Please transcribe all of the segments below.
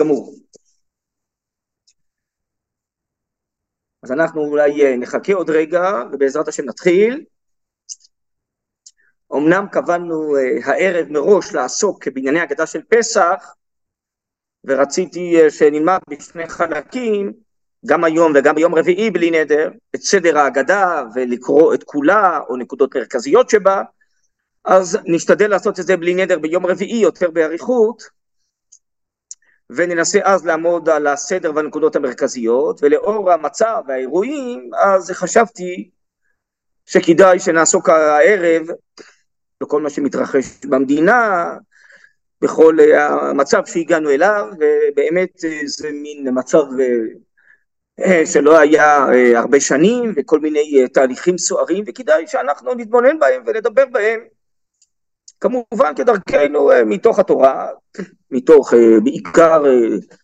גמור. אז אנחנו אולי אה, נחכה עוד רגע, ובעזרת השם נתחיל. אמנם קבענו אה, הערב מראש לעסוק בענייני הגדה של פסח, ורציתי אה, שנלמד בשני חלקים, גם היום וגם ביום רביעי בלי נדר, את סדר ההגדה ולקרוא את כולה או נקודות מרכזיות שבה, אז נשתדל לעשות את זה בלי נדר ביום רביעי יותר באריכות, וננסה אז לעמוד על הסדר והנקודות המרכזיות, ולאור המצב והאירועים, אז חשבתי שכדאי שנעסוק הערב בכל מה שמתרחש במדינה, בכל המצב שהגענו אליו, ובאמת זה מין מצב אה, שלא היה אה, הרבה שנים, וכל מיני אה, תהליכים סוערים, וכדאי שאנחנו נתבונן בהם ונדבר בהם. כמובן כדרכנו מתוך התורה, מתוך בעיקר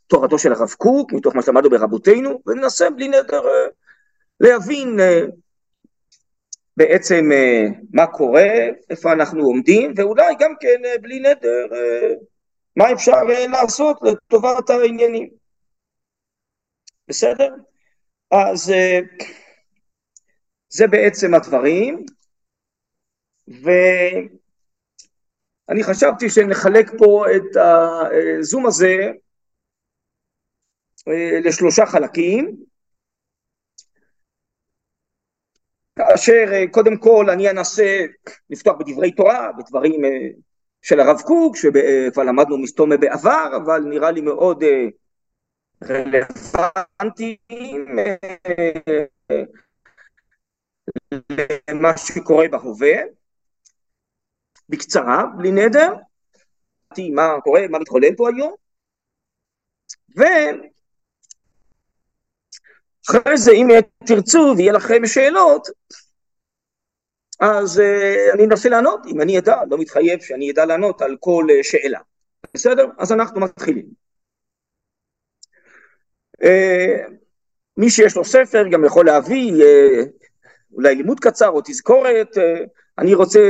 תורתו של הרב קוק, מתוך מה שלמדנו ברבותינו, וננסה בלי נדר להבין בעצם מה קורה, איפה אנחנו עומדים, ואולי גם כן בלי נדר מה אפשר לעשות לטובת העניינים. בסדר? אז זה בעצם הדברים, ואני חשבתי שנחלק פה את הזום הזה לשלושה חלקים, כאשר קודם כל אני אנסה לפתוח בדברי תורה, בדברים של הרב קוק, שכבר למדנו מסתומה בעבר, אבל נראה לי מאוד רלוונטיים למה שקורה בהווה. בקצרה, בלי נדר, מה קורה, מה מתחולל פה היום, ואחרי זה אם תרצו ויהיה לכם שאלות, אז uh, אני אנסה לענות, אם אני אדע, לא מתחייב שאני אדע לענות על כל uh, שאלה. בסדר? אז אנחנו מתחילים. אה, מי שיש לו ספר גם יכול להביא אה, אולי לימוד קצר או תזכורת, אני רוצה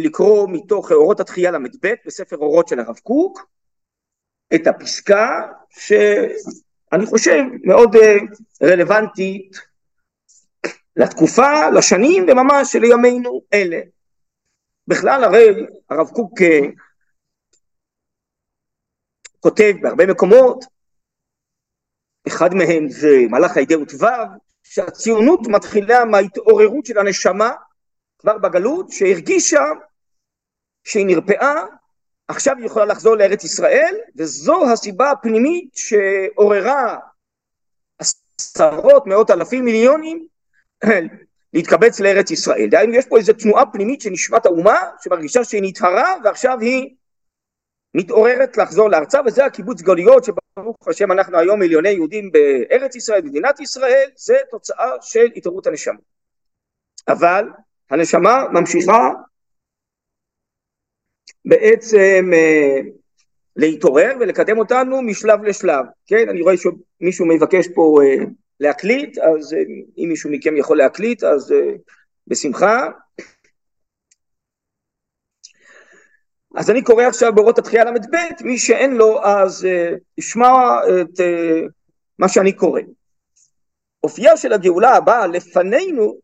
לקרוא מתוך אורות התחייה ל"ב בספר אורות של הרב קוק את הפסקה שאני חושב מאוד רלוונטית לתקופה, לשנים וממש לימינו אלה. בכלל הרי הרב קוק כותב בהרבה מקומות אחד מהם זה מלאך הידיעות ו', שהציונות מתחילה מההתעוררות של הנשמה כבר בגלות, שהרגישה שהיא נרפאה, עכשיו היא יכולה לחזור לארץ ישראל, וזו הסיבה הפנימית שעוררה עשרות, מאות אלפים, מיליונים להתקבץ לארץ ישראל. דהיינו, יש פה איזו תנועה פנימית של נשמת האומה, שמרגישה שהיא נטהרה, ועכשיו היא מתעוררת לחזור לארצה, וזה הקיבוץ גלויות שברוך השם אנחנו היום מיליוני יהודים בארץ ישראל, במדינת ישראל, זה תוצאה של התעוררות הנשמה. אבל הנשמה ממשיכה בעצם אה, להתעורר ולקדם אותנו משלב לשלב, כן? אני רואה שמישהו מבקש פה אה, להקליט, אז אה, אם מישהו מכם יכול להקליט, אז בשמחה. אז אני קורא עכשיו באורות התחייה ל"ב, מי שאין לו אז ישמע את מה שאני קורא. אופייה של הגאולה הבאה לפנינו,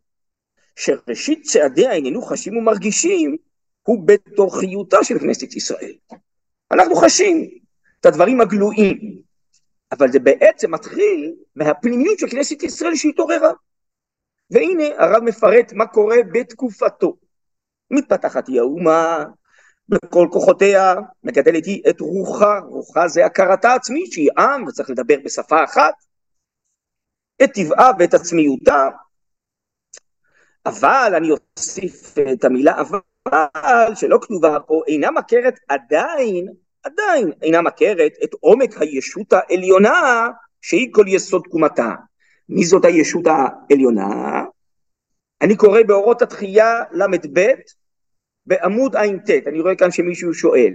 שראשית צעדיה איננו חשים ומרגישים, הוא בתוכיותה של כנסת ישראל. אנחנו חשים את הדברים הגלויים, אבל זה בעצם מתחיל מהפנימיות של כנסת ישראל שהתעוררה. והנה הרב מפרט מה קורה בתקופתו. מתפתחת היא האומה, בכל כוחותיה, מגדלת היא את רוחה, רוחה זה הכרתה עצמית שהיא עם וצריך לדבר בשפה אחת, את טבעה ואת עצמיותה, אבל אני אוסיף את המילה אבל שלא כתובה פה, אינה מכרת עדיין, עדיין אינה מכרת את עומק הישות העליונה שהיא כל יסוד תקומתה. מי זאת הישות העליונה? אני קורא באורות התחייה ל"ב בעמוד ע"ט, אני רואה כאן שמישהו שואל.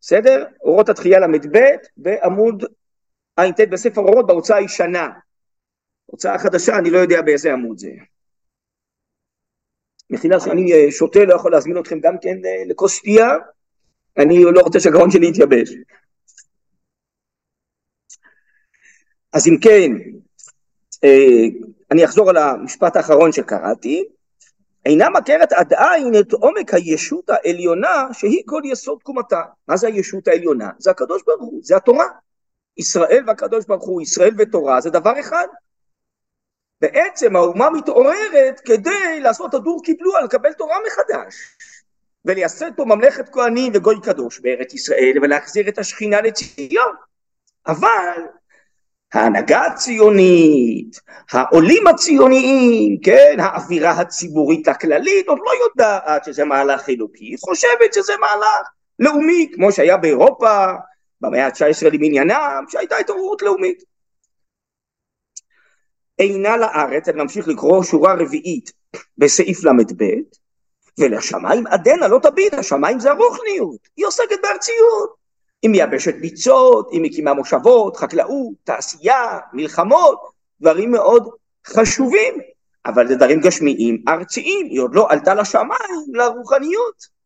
בסדר? אורות התחייה ל"ב בעמוד ע"ט בספר אורות בהוצאה הישנה. הוצאה חדשה, אני לא יודע באיזה עמוד זה. מחילה שאני אה, שותה, לא יכול להזמין אתכם גם כן אה, לכוס שתייה, אני לא רוצה שהגרון שלי יתייבש. אז אם כן, אה, אני אחזור על המשפט האחרון שקראתי, אינה מכרת עד עין את עומק הישות העליונה שהיא כל יסוד תקומתה. מה זה הישות העליונה? זה הקדוש ברוך הוא, זה התורה. ישראל והקדוש ברוך הוא, ישראל ותורה זה דבר אחד. בעצם האומה מתעוררת כדי לעשות הדור קיבלו לקבל תורה מחדש ולייסד פה ממלכת כהנים וגוי קדוש בארץ ישראל ולהחזיר את השכינה לציון. אבל ההנהגה הציונית, העולים הציוניים, כן, האווירה הציבורית הכללית עוד לא יודעת שזה מהלך אלוקי, היא חושבת שזה מהלך לאומי כמו שהיה באירופה במאה ה-19 למניינם שהייתה התעוררות לאומית אינה לארץ, אני ממשיך לקרוא שורה רביעית בסעיף ל"ב, ולשמיים עדנה לא תביט, השמיים זה הרוחניות, היא עוסקת בארציות, היא מייבשת ביצות, היא מקימה מושבות, חקלאות, תעשייה, מלחמות, דברים מאוד חשובים, אבל זה דברים גשמיים ארציים, היא עוד לא עלתה לשמיים, לרוחניות.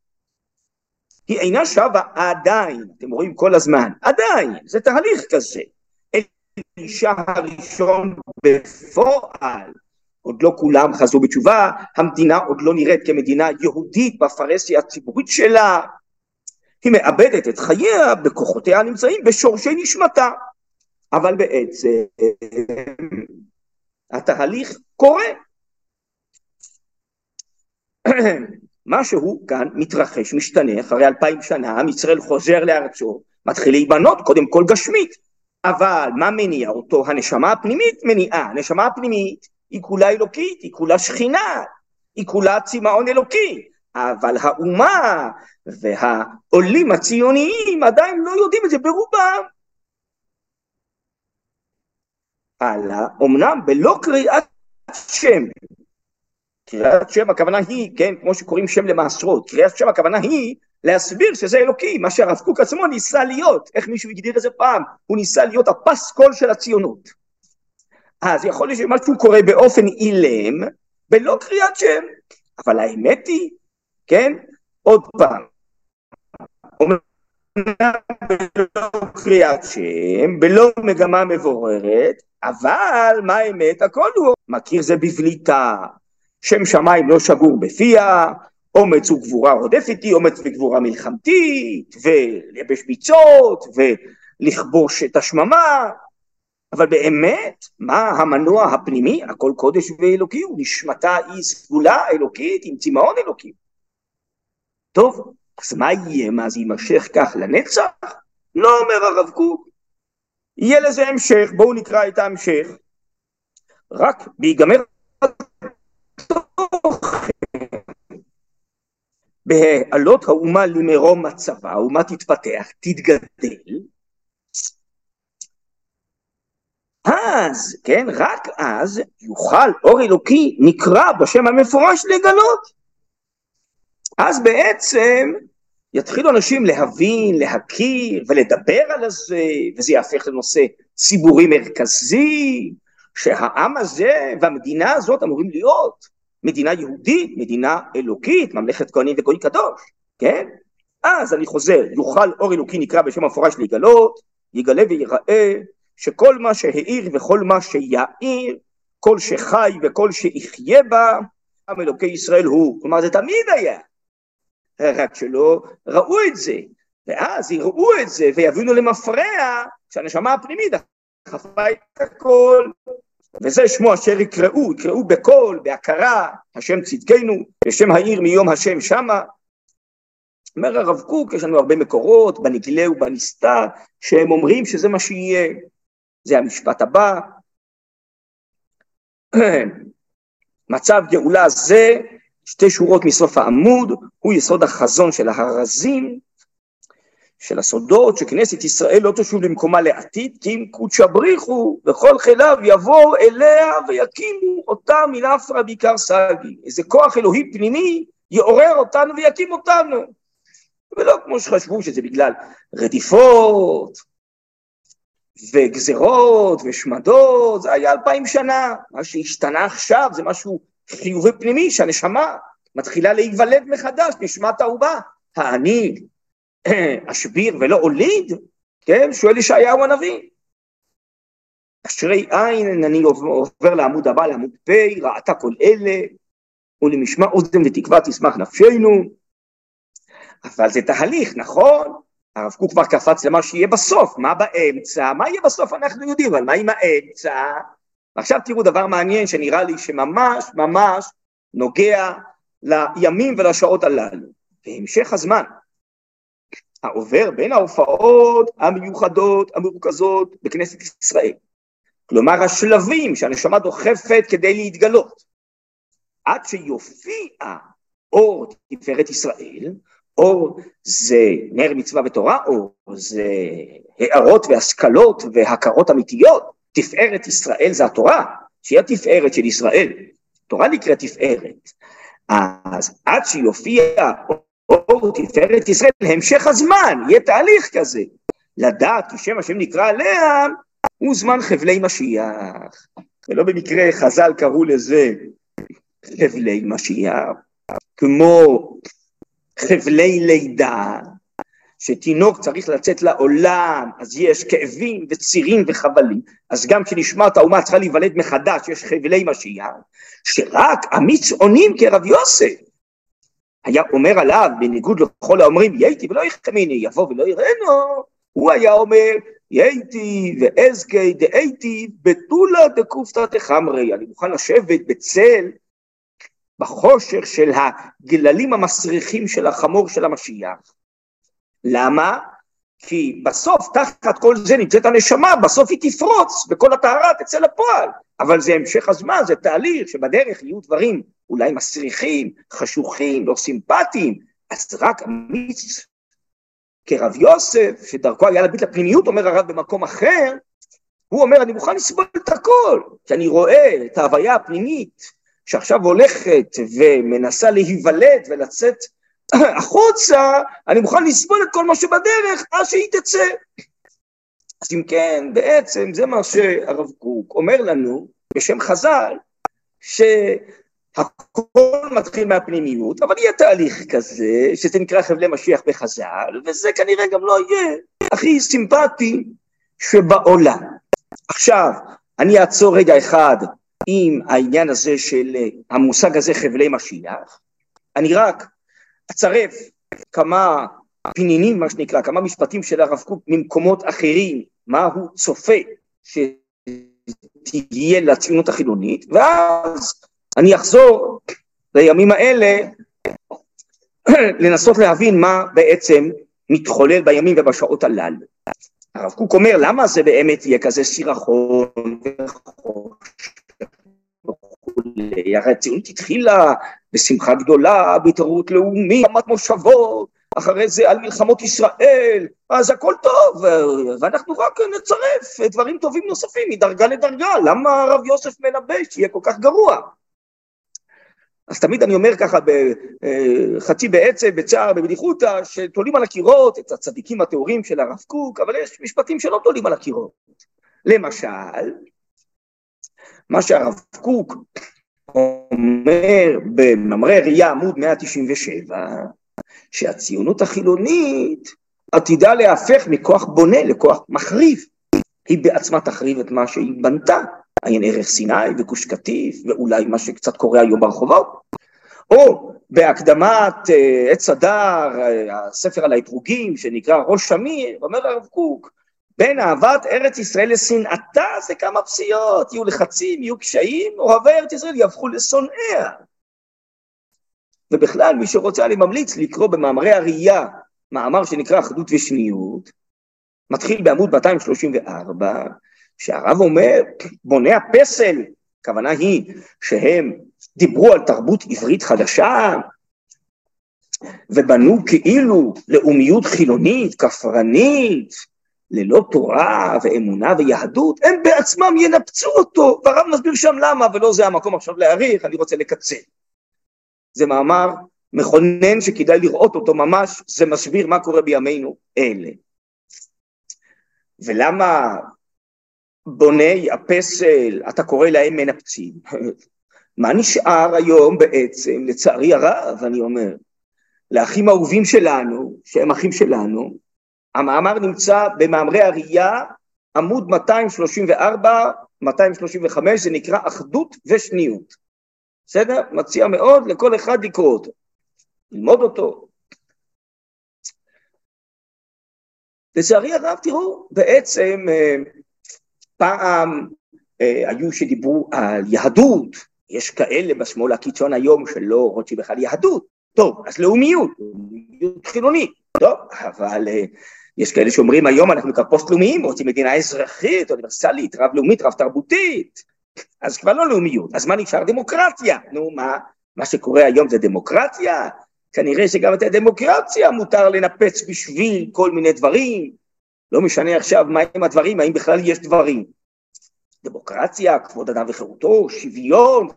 היא אינה שווה עדיין, אתם רואים כל הזמן, עדיין, זה תהליך כזה. אלישע הראשון בפועל, עוד לא כולם חזרו בתשובה, המדינה עוד לא נראית כמדינה יהודית בפרהסיה הציבורית שלה, היא מאבדת את חייה בכוחותיה הנמצאים בשורשי נשמתה, אבל בעצם התהליך קורה. משהו כאן מתרחש, משתנה, אחרי אלפיים שנה, עם ישראל חוזר לארצו, מתחיל להיבנות קודם כל גשמית, אבל מה מניע אותו? הנשמה הפנימית מניעה. הנשמה הפנימית היא כולה אלוקית, היא כולה שכינה, היא כולה צמאון אלוקי. אבל האומה והעולים הציוניים עדיין לא יודעים את זה ברובם. הלאה, אמנם בלא קריאת שם, קריאת שם הכוונה היא, כן, כמו שקוראים שם למעשרות, קריאת שם הכוונה היא להסביר שזה אלוקי, מה שהרב קוק עצמו ניסה להיות, איך מישהו הגדיר את זה פעם, הוא ניסה להיות הפסקול של הציונות. אז יכול להיות שמשהו קורה באופן אילם, בלא קריאת שם, אבל האמת היא, כן, עוד פעם, בלא קריאת שם, בלא מגמה מבוררת, אבל מה האמת? הכל הוא מכיר זה בבליטה, שם שמיים לא שגור בפיה, אומץ וגבורה רודפת היא, אומץ וגבורה מלחמתית, ולייבש ביצות, ולכבוש את השממה, אבל באמת, מה המנוע הפנימי? הכל קודש ואלוקי, הוא נשמתה היא סגולה אלוקית עם צמאון אלוקי. טוב, אז מה יהיה? מה זה יימשך כך לנצח? לא אומר הרב קוק. יהיה לזה המשך, בואו נקרא את ההמשך. רק בהיגמר בהעלות האומה למרום מצבה, האומה תתפתח, תתגדל, אז, כן, רק אז יוכל אור אלוקי נקרא בשם המפורש לגלות. אז בעצם יתחילו אנשים להבין, להכיר ולדבר על זה, וזה יהפך לנושא ציבורי מרכזי, שהעם הזה והמדינה הזאת אמורים להיות מדינה יהודית, מדינה אלוקית, ממלכת כהנים וגוי קדוש, כן? אז אני חוזר, יוכל אור אלוקי נקרא בשם המפורש להיגלות, יגלה ויראה שכל מה שהאיר וכל מה שיאיר, כל שחי וכל שיחיה בה, עם אלוקי ישראל הוא. כלומר זה תמיד היה, רק שלא ראו את זה, ואז יראו את זה ויבינו למפרע שהנשמה הפנימית דחפה את הכל. וזה שמו אשר יקראו, יקראו בקול, בהכרה, השם צדקנו, בשם העיר מיום השם שמה. אומר הרב קוק, יש לנו הרבה מקורות, בנגלה ובנסתר, שהם אומרים שזה מה שיהיה. זה המשפט הבא. מצב גאולה זה, שתי שורות מסוף העמוד, הוא יסוד החזון של ההרזים, של הסודות שכנסת ישראל לא תשוב למקומה לעתיד כי אם קודשא בריחו וכל חיליו יבואו אליה ויקימו אותה מנפרא בעיקר סגי. איזה כוח אלוהי פנימי יעורר אותנו ויקים אותנו. ולא כמו שחשבו שזה בגלל רדיפות וגזרות ושמדות זה היה אלפיים שנה. מה שהשתנה עכשיו זה משהו חיובי פנימי שהנשמה מתחילה להיוולד מחדש נשמת העובה העני אשביר ולא הוליד? כן? שואל ישעיהו הנביא. אשרי עין, אני עובר לעמוד הבא, לעמוד פ', ראתה כל אלה, ולמשמע אוזן ותקווה תשמח נפשנו. אבל זה תהליך, נכון? הרב קוק כבר קפץ למה שיהיה בסוף, מה באמצע? מה יהיה בסוף אנחנו יודעים, אבל מה עם האמצע? ועכשיו תראו דבר מעניין שנראה לי שממש ממש נוגע לימים ולשעות הללו. בהמשך הזמן, העובר בין ההופעות המיוחדות, המרוכזות בכנסת ישראל. כלומר השלבים שהנשמה דוחפת כדי להתגלות. עד שיופיע אור תפארת ישראל, אור זה נר מצווה ותורה, אור זה הערות והשכלות והכרות אמיתיות, תפארת ישראל זה התורה, שהיא התפארת של ישראל, תורה נקראת תפארת, אז עד שיופיע אור תפארת ישראל, להמשך הזמן, יהיה תהליך כזה, לדעת כי שם השם נקרא עליה, הוא זמן חבלי משיח, ולא במקרה חז"ל קראו לזה חבלי משיח, כמו חבלי לידה, שתינוק צריך לצאת לעולם, אז יש כאבים וצירים וחבלים, אז גם כשנשמעת האומה צריכה להיוולד מחדש, יש חבלי משיח, שרק אמיץ עונים כרב יוסף, היה אומר עליו, בניגוד לכל האומרים, יהייתי ולא יחמיני, יבוא ולא יראינו, הוא היה אומר, יהייתי ואזקי דאייתי בתולה דקופתא דחמרי, אני מוכן לשבת בצל בחושך של הגללים המסריחים של החמור של המשיח. למה? כי בסוף, תחת כל זה נמצאת הנשמה, בסוף היא תפרוץ וכל הטהרה תצא לפועל. אבל זה המשך הזמן, זה תהליך שבדרך יהיו דברים אולי מסריחים, חשוכים, לא סימפטיים, אז רק אמיץ כרב יוסף, שדרכו היה להביט לפנימיות, אומר הרב במקום אחר, הוא אומר, אני מוכן לסבול את הכל, כי אני רואה את ההוויה הפנימית שעכשיו הולכת ומנסה להיוולד ולצאת החוצה, אני מוכן לסבול את כל מה שבדרך עד שהיא תצא. אז אם כן, בעצם זה מה שהרב קוק אומר לנו בשם חז"ל, שהכל מתחיל מהפנימיות, אבל יהיה תהליך כזה, שזה נקרא חבלי משיח בחז"ל, וזה כנראה גם לא יהיה הכי סימפטי שבעולם. עכשיו, אני אעצור רגע אחד עם העניין הזה של המושג הזה חבלי משיח, אני רק אצרף כמה פנינים, מה שנקרא, כמה משפטים של הרב קוק ממקומות אחרים, מה הוא צופה שתהיה לציונות החילונית, ואז אני אחזור לימים האלה לנסות להבין מה בעצם מתחולל בימים ובשעות הללו. הרב קוק אומר, למה זה באמת יהיה כזה סירחון וחושך? הרי הציונות התחילה בשמחה גדולה, בהתעוררות לאומית, רמת מושבות, אחרי זה על מלחמות ישראל, אז הכל טוב, ואנחנו רק נצרף דברים טובים נוספים מדרגה לדרגה, למה הרב יוסף מנבא שיהיה כל כך גרוע? אז תמיד אני אומר ככה בחצי בעצב, בצער, בבדיחותא, שתולים על הקירות את הצדיקים הטהורים של הרב קוק, אבל יש משפטים שלא תולים על הקירות. למשל, מה שהרב קוק אומר בממרי ראייה עמוד 197, שהציונות החילונית עתידה להפך מכוח בונה לכוח מחריב. היא בעצמה תחריב את מה שהיא בנתה, עין ערך סיני וגוש קטיף, ואולי מה שקצת קורה היום ברחובות. או בהקדמת אה, עץ הדר, אה, הספר על האתרוגים, שנקרא ראש שמיר, אומר הרב קוק, בין אהבת ארץ ישראל לשנאתה זה כמה פסיעות, יהיו לחצים, יהיו קשיים, אוהבי ארץ ישראל יהפכו לשונאיה. ובכלל, מי שרוצה, אני ממליץ לקרוא במאמרי הראייה, מאמר שנקרא אחדות ושניות, מתחיל בעמוד 234, שהרב אומר, בוני הפסל, הכוונה היא שהם דיברו על תרבות עברית חדשה, ובנו כאילו לאומיות חילונית, כפרנית, ללא תורה ואמונה ויהדות, הם בעצמם ינפצו אותו, והרב מסביר שם למה, ולא זה המקום עכשיו להעריך, אני רוצה לקצר. זה מאמר מכונן שכדאי לראות אותו ממש, זה מסביר מה קורה בימינו אלה. ולמה בוני הפסל, אתה קורא להם מנפצים? מה נשאר היום בעצם, לצערי הרב, אני אומר, לאחים האהובים שלנו, שהם אחים שלנו, המאמר נמצא במאמרי הראייה, עמוד 234, 235, זה נקרא אחדות ושניות. בסדר? מציע מאוד לכל אחד לקרוא אותו, ללמוד אותו. לצערי הרב, תראו, בעצם אה, פעם אה, היו שדיברו על יהדות, יש כאלה בשמאל הקיצון היום שלא רוצים בכלל יהדות, טוב, אז לאומיות, לאומיות חילונית, טוב, אבל uh, יש כאלה שאומרים היום אנחנו כבר פוסט-לאומיים, רוצים מדינה אזרחית, אוניברסלית, רב-לאומית, רב-תרבותית, אז כבר לא לאומיות, אז מה נשאר? דמוקרטיה, נו מה, מה שקורה היום זה דמוקרטיה? כנראה שגם את הדמוקרטיה מותר לנפץ בשביל כל מיני דברים, לא משנה עכשיו מהם הדברים, האם בכלל יש דברים. דמוקרטיה, כבוד אדם וחירותו, שוויון,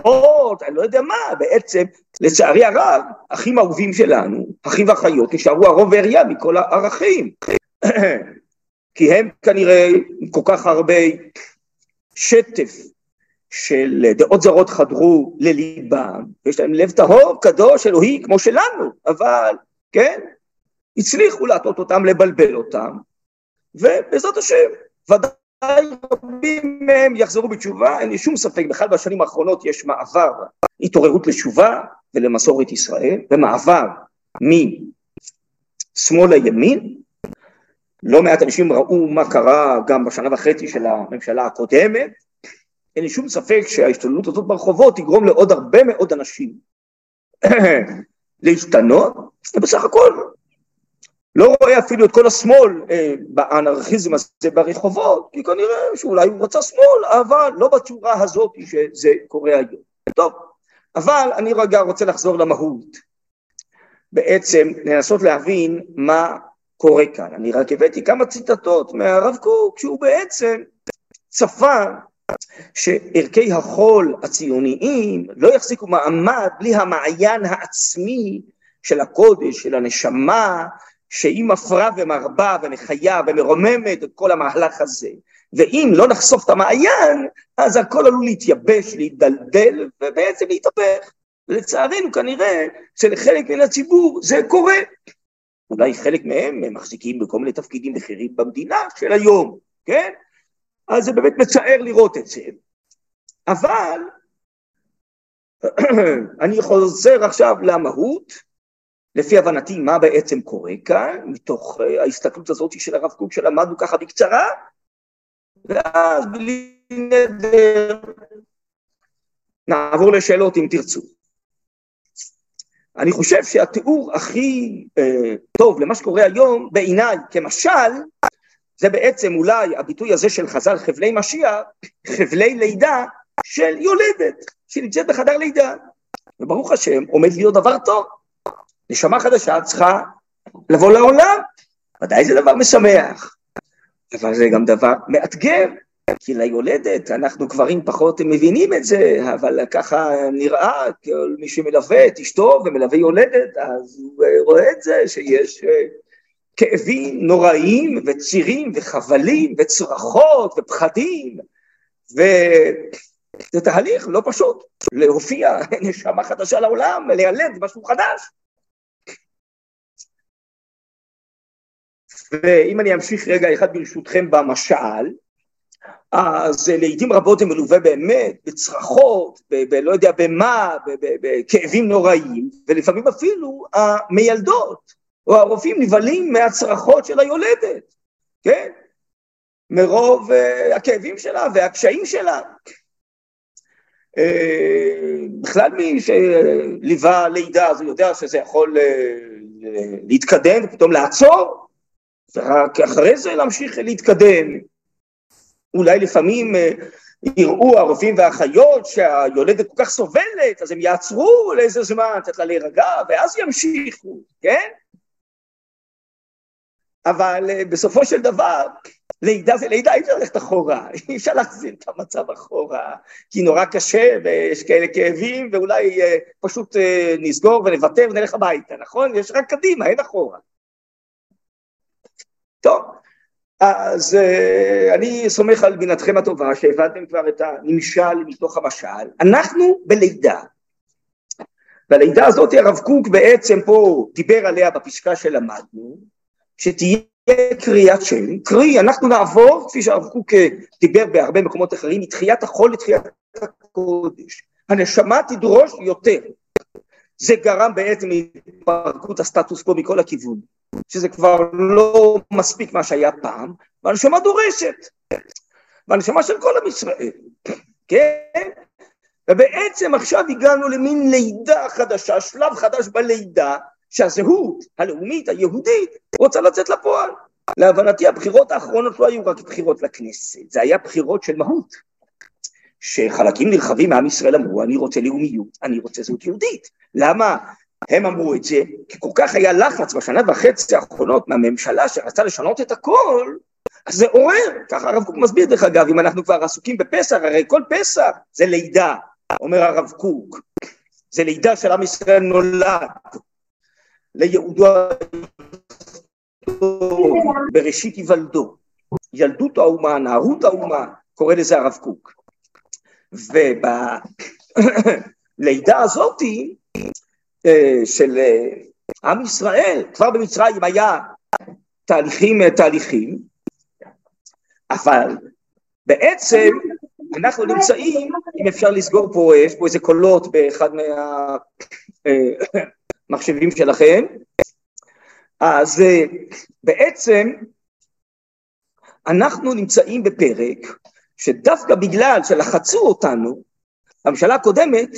דעות, אני לא יודע מה, בעצם, לצערי הרב, אחים אהובים שלנו, אחים ואחיות, נשארו הרוב והעירייה מכל הערכים. כי הם כנראה כל כך הרבה שטף של דעות זרות חדרו לליבם, ויש להם לב טהור, קדוש, אלוהי, כמו שלנו, אבל, כן, הצליחו להטות אותם, לבלבל אותם, ובעזרת השם, ודאי רבים מהם יחזרו בתשובה, אין לי שום ספק, בכלל בשנים האחרונות יש מעבר, התעוררות לתשובה ולמסורת ישראל, ומעבר משמאל לימין, לא מעט אנשים ראו מה קרה גם בשנה וחצי של הממשלה הקודמת, אין לי שום ספק שההשתוללות הזאת ברחובות תגרום לעוד הרבה מאוד אנשים להשתנות, ובסך הכל לא רואה אפילו את כל השמאל אה, באנרכיזם הזה ברחובות, כי כנראה שאולי הוא רצה שמאל, אבל לא בצורה הזאת שזה קורה היום. טוב, אבל אני רגע רוצה לחזור למהות. בעצם לנסות להבין מה קורה כאן. אני רק הבאתי כמה ציטטות מהרב קוק, שהוא בעצם צפה שערכי החול הציוניים לא יחזיקו מעמד בלי המעיין העצמי של הקודש, של הנשמה, שהיא מפרה ומרבה ומחיה ומרוממת את כל המהלך הזה. ואם לא נחשוף את המעיין, אז הכל עלול להתייבש, להתדלדל ובעצם להתהפך. ולצערנו כנראה שלחלק מן הציבור זה קורה. אולי חלק מהם הם מחזיקים בכל מיני תפקידים בכירים במדינה של היום, כן? אז זה באמת מצער לראות את זה. אבל אני חוזר עכשיו למהות, לפי הבנתי מה בעצם קורה כאן, מתוך אה, ההסתכלות הזאת של הרב קוק שלמדנו ככה בקצרה, ואז בלי נדר נעבור לשאלות אם תרצו. אני חושב שהתיאור הכי אה, טוב למה שקורה היום בעיניי כמשל זה בעצם אולי הביטוי הזה של חז"ל חבלי משיח, חבלי לידה של יולדת שנמצאת בחדר לידה. וברוך השם עומד להיות דבר טוב. נשמה חדשה צריכה לבוא לעולם, ודאי זה דבר משמח, אבל זה גם דבר מאתגר, כי ליולדת, אנחנו גברים פחות מבינים את זה, אבל ככה נראה, כל מי שמלווה את אשתו ומלווה יולדת, אז הוא רואה את זה שיש אה, כאבים נוראיים וצירים וחבלים וצרחות ופחדים, וזה תהליך לא פשוט, להופיע נשמה חדשה לעולם, להיילד משהו חדש. ואם אני אמשיך רגע אחד ברשותכם במשל, אז לעיתים רבות זה מלווה באמת בצרחות, בלא יודע במה, בכאבים נוראיים, ולפעמים אפילו המיילדות או הרופאים נבהלים מהצרחות של היולדת, כן? מרוב uh, הכאבים שלה והקשיים שלה. Uh, בכלל מי שליווה לידה אז הוא יודע שזה יכול uh, להתקדם ופתאום לעצור, ורק אחרי זה להמשיך להתקדם. אולי לפעמים אה, יראו הרופאים והאחיות שהיולדת כל כך סובלת, אז הם יעצרו לאיזה זמן, לתת לה להירגע, ואז ימשיכו, כן? אבל אה, בסופו של דבר, לידה זה לידה, אי אפשר ללכת אחורה, אי אפשר להחזיר את המצב אחורה, כי נורא קשה ויש כאלה כאבים, ואולי אה, פשוט נסגור ונוותר ונלך הביתה, נכון? יש רק קדימה, אין אחורה. טוב, אז uh, אני סומך על בינתכם הטובה שהבנתם כבר את הנמשל מתוך המשל. אנחנו בלידה. והלידה הזאת הרב קוק בעצם פה דיבר עליה בפסקה שלמדנו, שתהיה קריאת שם, קרי אנחנו נעבור, כפי שהרב קוק דיבר בהרבה מקומות אחרים, מתחיית החול לתחיית הקודש. הנשמה תדרוש יותר. זה גרם בעצם להתפרקות הסטטוס קוו מכל הכיוון, שזה כבר לא מספיק מה שהיה פעם, והנשמה דורשת. והנשמה של כל עם ישראל, כן? ובעצם עכשיו הגענו למין לידה חדשה, שלב חדש בלידה, שהזהות הלאומית היהודית רוצה לצאת לפועל. להבנתי הבחירות האחרונות לא היו רק בחירות לכנסת, זה היה בחירות של מהות. שחלקים נרחבים מעם ישראל אמרו, אני רוצה לאומיות, אני רוצה זהות יהודית. למה הם אמרו את זה? כי כל כך היה לחץ בשנה וחצי האחרונות מהממשלה שרצה לשנות את הכל, אז זה עורר, ככה הרב קוק מסביר דרך אגב, אם אנחנו כבר עסוקים בפסח, הרי כל פסח זה לידה, אומר הרב קוק, זה לידה של עם ישראל נולד, ליהודו בראשית היוולדו, ילדות האומה, נערות האומה, קורא לזה הרב קוק. ובלידה הזאתי של אה, עם ישראל, כבר במצרים היה תהליכים תהליכים, אבל בעצם אנחנו נמצאים, אם אפשר לסגור פה, יש פה איזה קולות באחד מהמחשבים אה, שלכם, אז בעצם אנחנו נמצאים בפרק שדווקא בגלל שלחצו אותנו, הממשלה הקודמת,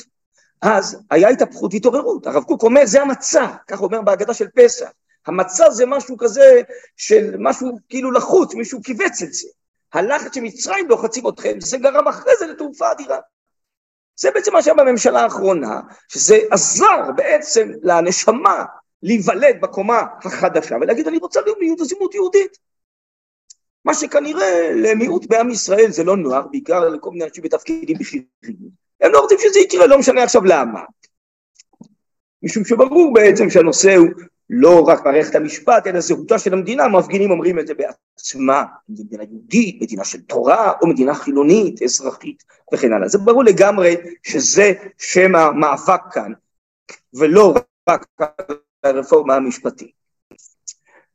אז היה התהפכות התעוררות. הרב קוק אומר, זה המצע, כך אומר בהגדה של פסח. המצע זה משהו כזה של משהו כאילו לחוץ, מישהו כיווץ את זה. הלחץ שמצרים לוחצים אתכם, זה גרם אחרי זה לתעופה אדירה. זה בעצם מה שהיה בממשלה האחרונה, שזה עזר בעצם לנשמה להיוולד בקומה החדשה ולהגיד אני רוצה לאומיות וזימות יהודית. מה שכנראה למיעוט בעם ישראל זה לא נוח, בעיקר לכל מיני אנשים בתפקידים בכירים. לא רוצים שזה יקרה, לא משנה עכשיו למה. משום שברור בעצם שהנושא הוא לא רק מערכת המשפט, אלא זהותה של המדינה, המפגינים אומרים את זה בעצמה, מדינה יהודית, מדינה של תורה, או מדינה חילונית, אזרחית וכן הלאה. זה ברור לגמרי שזה שם המאבק כאן, ולא רק הרפורמה המשפטית.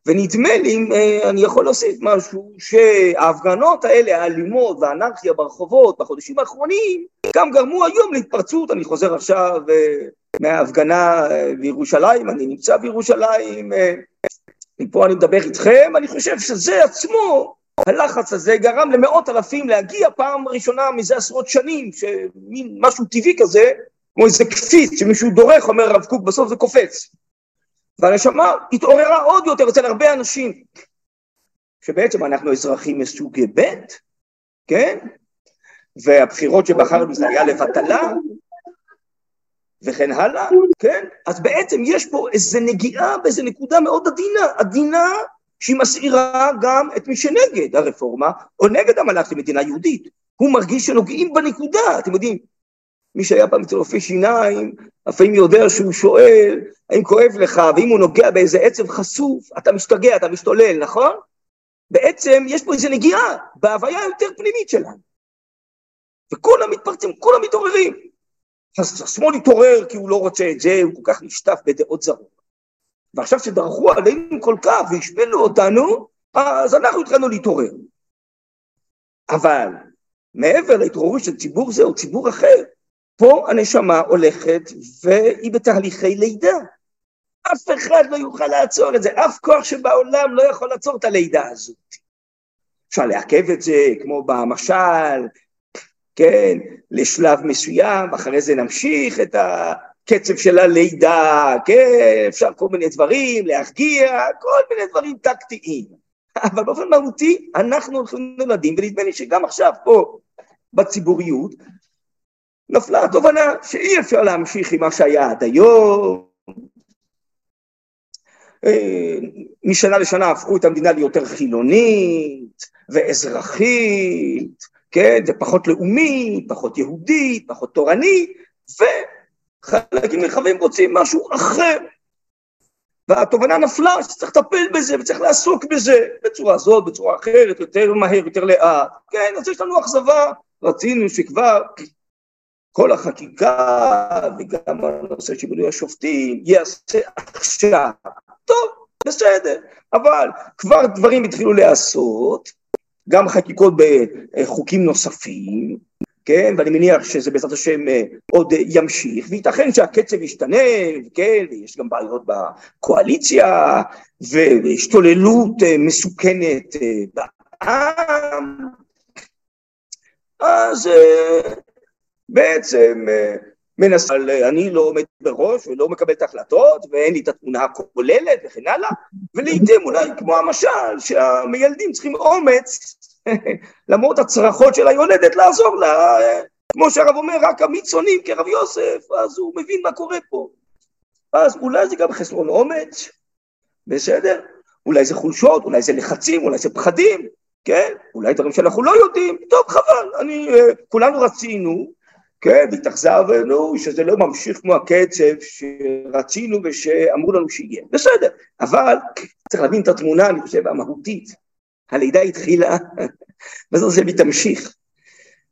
ונדמה לי, אה, אני יכול להוסיף משהו, שההפגנות האלה, האלימות והאנרכיה ברחובות בחודשים האחרונים, גם גרמו היום להתפרצות, אני חוזר עכשיו אה, מההפגנה אה, בירושלים, אני נמצא בירושלים, מפה אני מדבר איתכם, אני חושב שזה עצמו, הלחץ הזה גרם למאות אלפים להגיע פעם ראשונה מזה עשרות שנים, שמין משהו טבעי כזה, כמו איזה קפיץ שמישהו דורך, אומר הרב קוק, בסוף זה קופץ. והנשמה התעוררה עוד יותר אצל הרבה אנשים, שבעצם אנחנו אזרחים מסוג ב', כן? והבחירות שבחרנו זה היה לבטלה, וכן הלאה, כן? אז בעצם יש פה איזו נגיעה באיזו נקודה מאוד עדינה, עדינה שהיא מסעירה גם את מי שנגד הרפורמה, או נגד המלאך למדינה יהודית. הוא מרגיש שנוגעים בנקודה, אתם יודעים, מי שהיה פעם אצל רופא שיניים, לפעמים יודע שהוא שואל, האם כואב לך, ואם הוא נוגע באיזה עצב חשוף, אתה משתגע, אתה משתולל, נכון? בעצם יש פה איזו נגיעה בהוויה היותר פנימית שלנו. וכולם מתפרצים, כולם מתעוררים. אז השמאל התעורר כי הוא לא רוצה את זה, הוא כל כך נשטף בדעות זרות. ועכשיו שדרכו עלינו כל כך והשפלו אותנו, אז אנחנו התחלנו להתעורר. אבל מעבר להתעוררות של ציבור זה או ציבור אחר, פה הנשמה הולכת והיא בתהליכי לידה. אף אחד לא יוכל לעצור את זה, אף כוח שבעולם לא יכול לעצור את הלידה הזאת. אפשר לעכב את זה, כמו במשל, כן, לשלב מסוים, אחרי זה נמשיך את הקצב של הלידה, כן, אפשר כל מיני דברים, להרגיע, כל מיני דברים טקטיים. אבל באופן מהותי, אנחנו הולכים נולדים, ונדמה לי שגם עכשיו פה, בציבוריות, נפלה התובנה שאי אפשר להמשיך עם מה שהיה עד היום. אה, משנה לשנה הפכו את המדינה ליותר חילונית ואזרחית, כן, ופחות לאומית, פחות יהודית, פחות תורנית, וחלקים נרחבים רוצים משהו אחר. והתובנה נפלה שצריך לטפל בזה וצריך לעסוק בזה בצורה זאת, בצורה אחרת, יותר מהר, יותר לאט. כן, אז יש לנו אכזבה, רצינו שכבר כל החקיקה וגם הנושא של מינוי השופטים ייעשה עכשיו. טוב, בסדר, אבל כבר דברים התחילו להיעשות, גם חקיקות בחוקים נוספים, כן, ואני מניח שזה בעזרת השם אה, עוד ימשיך, וייתכן שהקצב ישתנה, כן, ויש גם בעיות בקואליציה, והשתוללות אה, מסוכנת אה, בעם, אז בעצם מנסה, אני לא עומד בראש ולא מקבל את ההחלטות ואין לי את התמונה הכוללת וכן הלאה ולעיתים אולי כמו המשל שהמיילדים צריכים אומץ למרות הצרחות של היולדת לעזור לה כמו שהרב אומר רק אמיץ עונים כרב יוסף אז הוא מבין מה קורה פה. אז אולי זה גם חסרון אומץ בסדר? אולי זה חולשות אולי זה לחצים אולי זה פחדים כן? אולי דברים שאנחנו לא יודעים. טוב חבל אני כולנו רצינו כן, והתאכזבנו שזה לא ממשיך כמו הקצב שרצינו ושאמרו לנו שיהיה. בסדר, אבל צריך להבין את התמונה, אני חושב, המהותית. הלידה התחילה, וזאת זה תמשיך.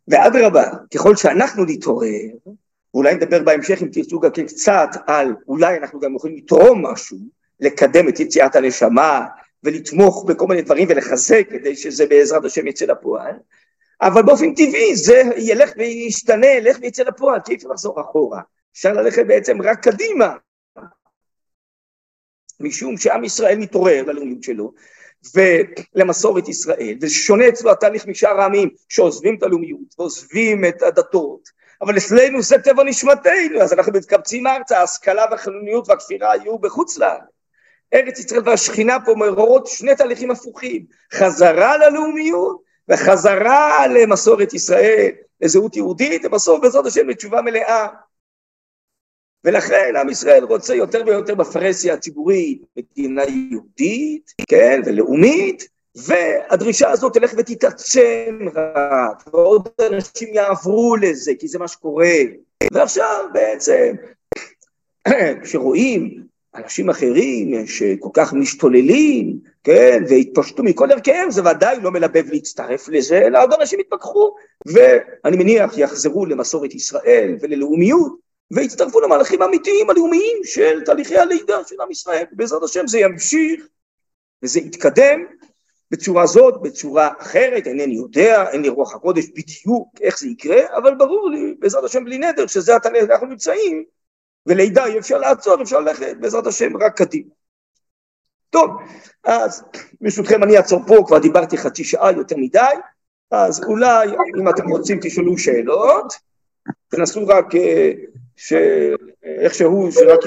ואדרבה, ככל שאנחנו נתעורר, ואולי נדבר בהמשך אם תרצו גם כן קצת על אולי אנחנו גם יכולים לתרום משהו, לקדם את יציאת הנשמה ולתמוך בכל מיני דברים ולחזק כדי שזה בעזרת השם יצא לפועל, אבל באופן טבעי זה ילך וישתנה, ילך ויצא לפועל, כי אי אפשר לחזור אחורה. אפשר ללכת בעצם רק קדימה. משום שעם ישראל מתעורר ללאומיות שלו ולמסורת ישראל, ושונה אצלו התהליך משאר העמים שעוזבים את הלאומיות ועוזבים את הדתות, אבל אצלנו זה טבע נשמתנו, אז אנחנו מתקבצים ארצה, ההשכלה והחילוניות והכפירה היו בחוץ לארץ. ארץ ישראל והשכינה פה מעוררות שני תהליכים הפוכים, חזרה ללאומיות וחזרה למסורת ישראל, לזהות יהודית, ובסוף בעזרת השם לתשובה מלאה. ולכן עם ישראל רוצה יותר ויותר בפרהסיה הציבורית מדינה יהודית, כן, ולאומית, והדרישה הזאת תלך ותתעצם רק, ועוד אנשים יעברו לזה, כי זה מה שקורה. ועכשיו בעצם, כשרואים אנשים אחרים שכל כך משתוללים, כן, והתפשטו מכל ערכיהם, זה ודאי לא מלבב להצטרף לזה, אלא עוד אנשים יתפכחו, ואני מניח יחזרו למסורת ישראל וללאומיות, ויצטרפו למהלכים האמיתיים הלאומיים של תהליכי הלידה של עם ישראל. בעזרת השם זה ימשיך וזה יתקדם בצורה זאת, בצורה אחרת, אינני יודע, אין לי רוח הקודש בדיוק איך זה יקרה, אבל ברור לי, בעזרת השם בלי נדר, שזה התהליך אנחנו נמצאים, ולידה אי אפשר לעצור, אפשר ללכת בעזרת השם רק קדימה. טוב, אז ברשותכם אני אעצור פה, כבר דיברתי חצי שעה יותר מדי, אז אולי אם אתם רוצים תשאלו שאלות, תנסו רק אה, ש... איכשהו, שרק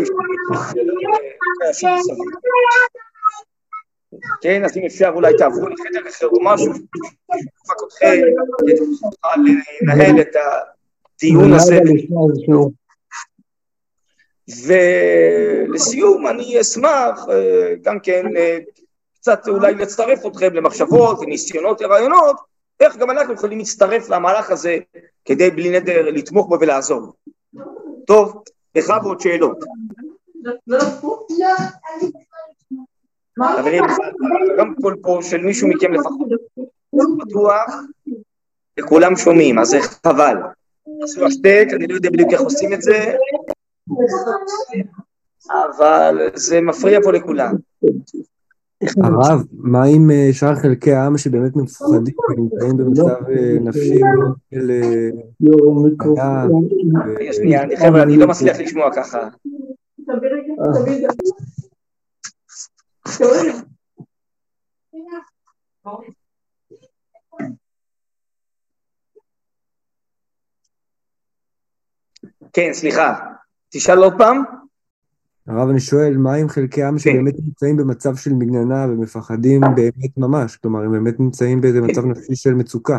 כן, אז אם אפשר אולי תעברו לחדר אחר או משהו, רק אתכם, לנהל את הדיון הזה. ולסיום אני אשמח אה, גם כן אה, קצת אולי לצטרף אתכם למחשבות וניסיונות ורעיונות, איך גם אנחנו יכולים להצטרף למהלך הזה כדי בלי נדר לתמוך בו ולעזור. טוב, בכבוד שאלות. חברים, גם קול פה של מישהו מכם לפחות. בטוח, וכולם שומעים, אז חבל. עשו השתק, אני לא יודע בדיוק איך עושים את זה, אבל זה מפריע פה לכולם. הרב, מה עם אה, שאר חלקי העם שבאמת מפוחדים ונמצאים במצב אה, נפשי של... אה, שנייה, חבר'ה, אני לא מצליח לשמוע ככה. כן, סליחה. תשאל עוד פעם. הרב, אני שואל, מה עם חלקי העם שבאמת נמצאים במצב של מגננה ומפחדים באמת ממש? כלומר, הם באמת נמצאים באיזה מצב נפשי של מצוקה.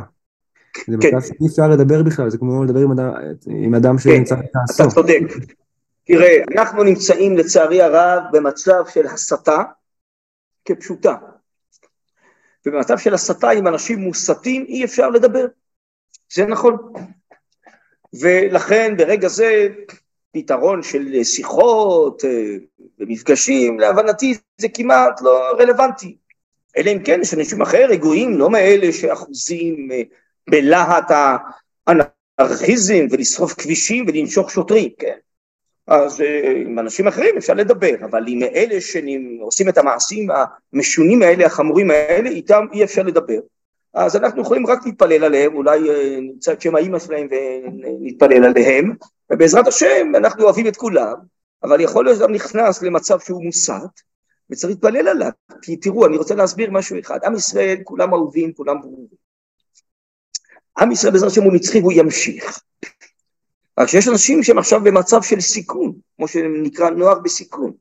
זה מצב שאי אפשר לדבר בכלל, זה כמו לדבר עם אדם, עם אדם שנמצא בתעשו. אתה צודק. תראה, אנחנו נמצאים לצערי הרב במצב של הסתה כפשוטה. ובמצב של הסתה עם אנשים מוסתים אי אפשר לדבר. זה נכון. ולכן ברגע זה פתרון של שיחות אה, ומפגשים, להבנתי זה כמעט לא רלוונטי. אלא אם כן יש אנשים אחר רגועים, לא מאלה שאחוזים אה, בלהט האנרכיזם ולשרוף כבישים ולנשוך שוטרים, כן? אז אה, עם אנשים אחרים אפשר לדבר, אבל עם אלה שעושים את המעשים המשונים האלה, החמורים האלה, איתם אי אפשר לדבר. אז אנחנו יכולים רק להתפלל עליהם, אולי אה, נמצא את שם האימא שלהם ונתפלל עליהם, ובעזרת השם אנחנו אוהבים את כולם, אבל יכול להיות שאדם נכנס למצב שהוא מוסת, וצריך להתפלל עליו, כי תראו, אני רוצה להסביר משהו אחד, עם ישראל כולם אהובים, כולם ברורים. עם ישראל בעזרת השם הוא נצחי והוא ימשיך. רק שיש אנשים שהם עכשיו במצב של סיכון, כמו שנקרא נוער בסיכון.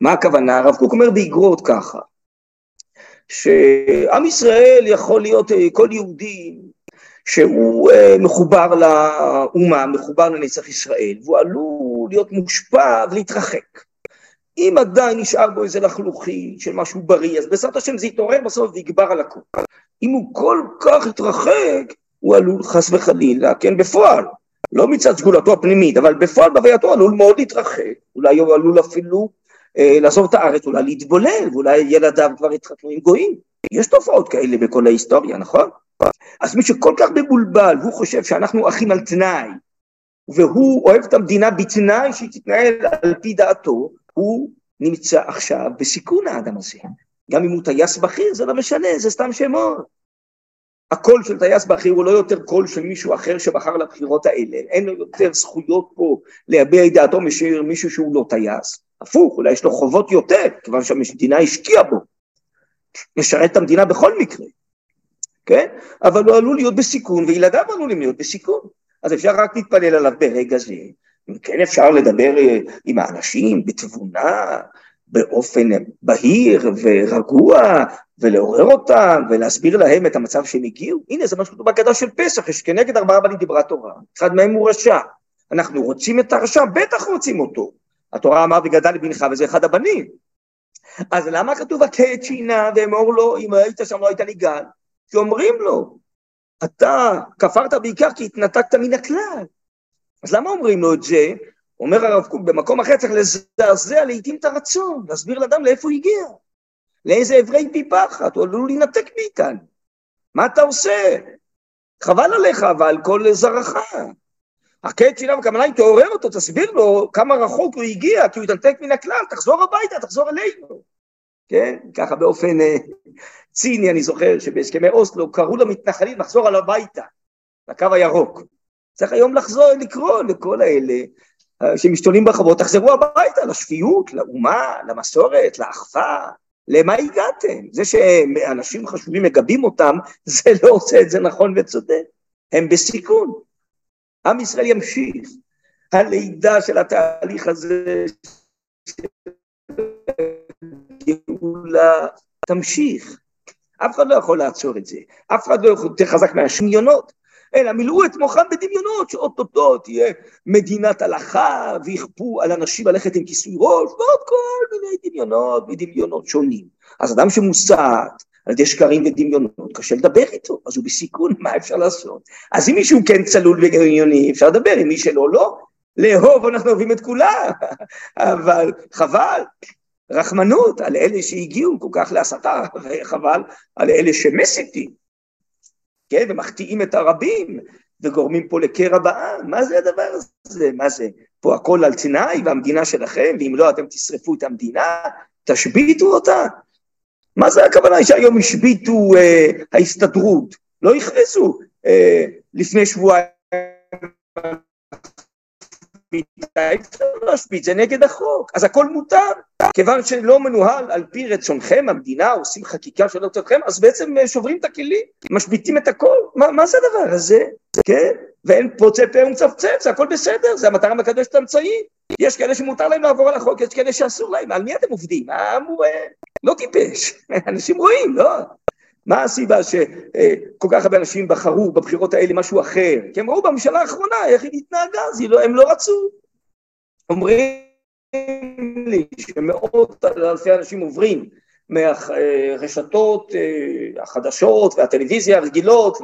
מה הכוונה? הרב קוק אומר באגרות ככה, שעם ישראל יכול להיות אה, כל יהודי שהוא אה, מחובר לאומה, מחובר לנצח ישראל, והוא עלול להיות מושפע ולהתרחק. אם עדיין נשאר בו איזה לחלוכי של משהו בריא, אז בעזרת השם זה יתעורר בסוף ויגבר על הכול. אם הוא כל כך יתרחק, הוא עלול חס וחלילה, כן, בפועל, לא מצד סגולתו הפנימית, אבל בפועל בהווייתו עלול מאוד להתרחק, אולי הוא עלול אפילו לעזוב את הארץ, אולי להתבולל, ואולי ילדיו כבר התחתנו עם גויים. יש תופעות כאלה בכל ההיסטוריה, נכון? אז מי שכל כך מבולבל, והוא חושב שאנחנו אחים על תנאי, והוא אוהב את המדינה בתנאי שהיא תתנהל על פי דעתו, הוא נמצא עכשיו בסיכון האדם הזה. גם אם הוא טייס בכיר, זה לא משנה, זה סתם שמות. הקול של טייס בכיר הוא לא יותר קול של מישהו אחר שבחר לבחירות האלה, אין לו יותר זכויות פה להביע את דעתו מאשר מישהו שהוא לא טייס. הפוך, אולי יש לו חובות יותר, כיוון שהמדינה השקיעה בו. משרת את המדינה בכל מקרה, כן? אבל הוא עלול להיות בסיכון, וילדיו עלולים להיות בסיכון. אז אפשר רק להתפלל עליו ברגע זה. כן אפשר לדבר אה, עם האנשים בתבונה, באופן בהיר ורגוע, ולעורר אותם, ולהסביר להם את המצב שהם הגיעו. הנה, זה מה שכתוב בהגדה של פסח, יש כנגד ארבעה בנים דיברה תורה. אחד מהם הוא רשע. אנחנו רוצים את הרשע? בטח רוצים אותו. התורה אמר וגדל לבנך, וזה אחד הבנים. אז למה כתוב הכה את שינה ואמור לו, אם היית שם לא היית ניגל? כי אומרים לו, אתה כפרת בעיקר כי התנתקת מן הכלל. אז למה אומרים לו את זה? אומר הרב קוק, במקום אחר צריך לזעזע לעיתים את הרצון, להסביר לאדם לאיפה הוא הגיע, לאיזה אברי פי פחת, הוא עלול להינתק מאיתנו. מה אתה עושה? חבל עליך, אבל כל זרעך. הקט שלנו, הכוונה היא תעורר אותו, תסביר לו כמה רחוק הוא הגיע, כי הוא התנתק מן הכלל, תחזור הביתה, תחזור אלינו. כן? ככה באופן uh, ציני, אני זוכר שבהסכמי אוסלו קראו למתנחלים לחזור על הביתה, לקו הירוק. צריך היום לחזור, לקרוא לכל האלה אה, שמשתולים ברחובות, תחזרו הביתה, לשפיות, לאומה, למסורת, לאחווה, למה הגעתם? זה שאנשים חשובים מגבים אותם, זה לא עושה את זה נכון וצודק. הם בסיכון. עם ישראל ימשיך. הלידה של התהליך הזה גאולה תמשיך. אף אחד לא יכול לעצור את זה. אף אחד לא יכול יותר חזק מהשמיונות. אלה מילאו את מוחם בדמיונות שאו-טו-טו תהיה מדינת הלכה ויכפו על אנשים ללכת עם כיסוי ראש ועוד כל מיני דמיונות ודמיונות שונים. אז אדם שמוסת על ידי שקרים ודמיונות, קשה לדבר איתו, אז הוא בסיכון, מה אפשר לעשות? אז אם מישהו כן צלול ודמיוני, אפשר לדבר, עם מי שלא, לא. לאהוב, אנחנו אוהבים את כולם, אבל חבל, רחמנות על אלה שהגיעו כל כך להסתה, וחבל על אלה שמסיתים. כן, ומחטיאים את הרבים, וגורמים פה לקרע בעם, מה זה הדבר הזה? מה זה? פה הכל על תנאי והמדינה שלכם, ואם לא אתם תשרפו את המדינה, תשביתו אותה? מה זה הכוונה שהיום השביתו אה, ההסתדרות? לא הכריזו אה, לפני שבועיים להשבית, זה נגד החוק, אז הכל מותר. כיוון שלא מנוהל על פי רצונכם, המדינה עושים חקיקה שלא רצונכם, אז בעצם אה, שוברים את הכלים, משביתים את הכל. מה, מה זה הדבר הזה? כן? ואין פוצה פה ומצפצף, זה הכל בסדר, זה המטרה מקדשת האמצעי. יש כאלה שמותר להם לעבור על החוק, יש כאלה שאסור להם, על מי אתם עובדים? העם הוא לא טיפש, אנשים רואים, לא? מה הסיבה שכל כך הרבה אנשים בחרו בבחירות האלה משהו אחר? כי הם ראו בממשלה האחרונה איך היא התנהגה, לא, הם לא רצו. אומרים לי שמאות אלפי אנשים עוברים מהרשתות אה, החדשות והטלוויזיה הרגילות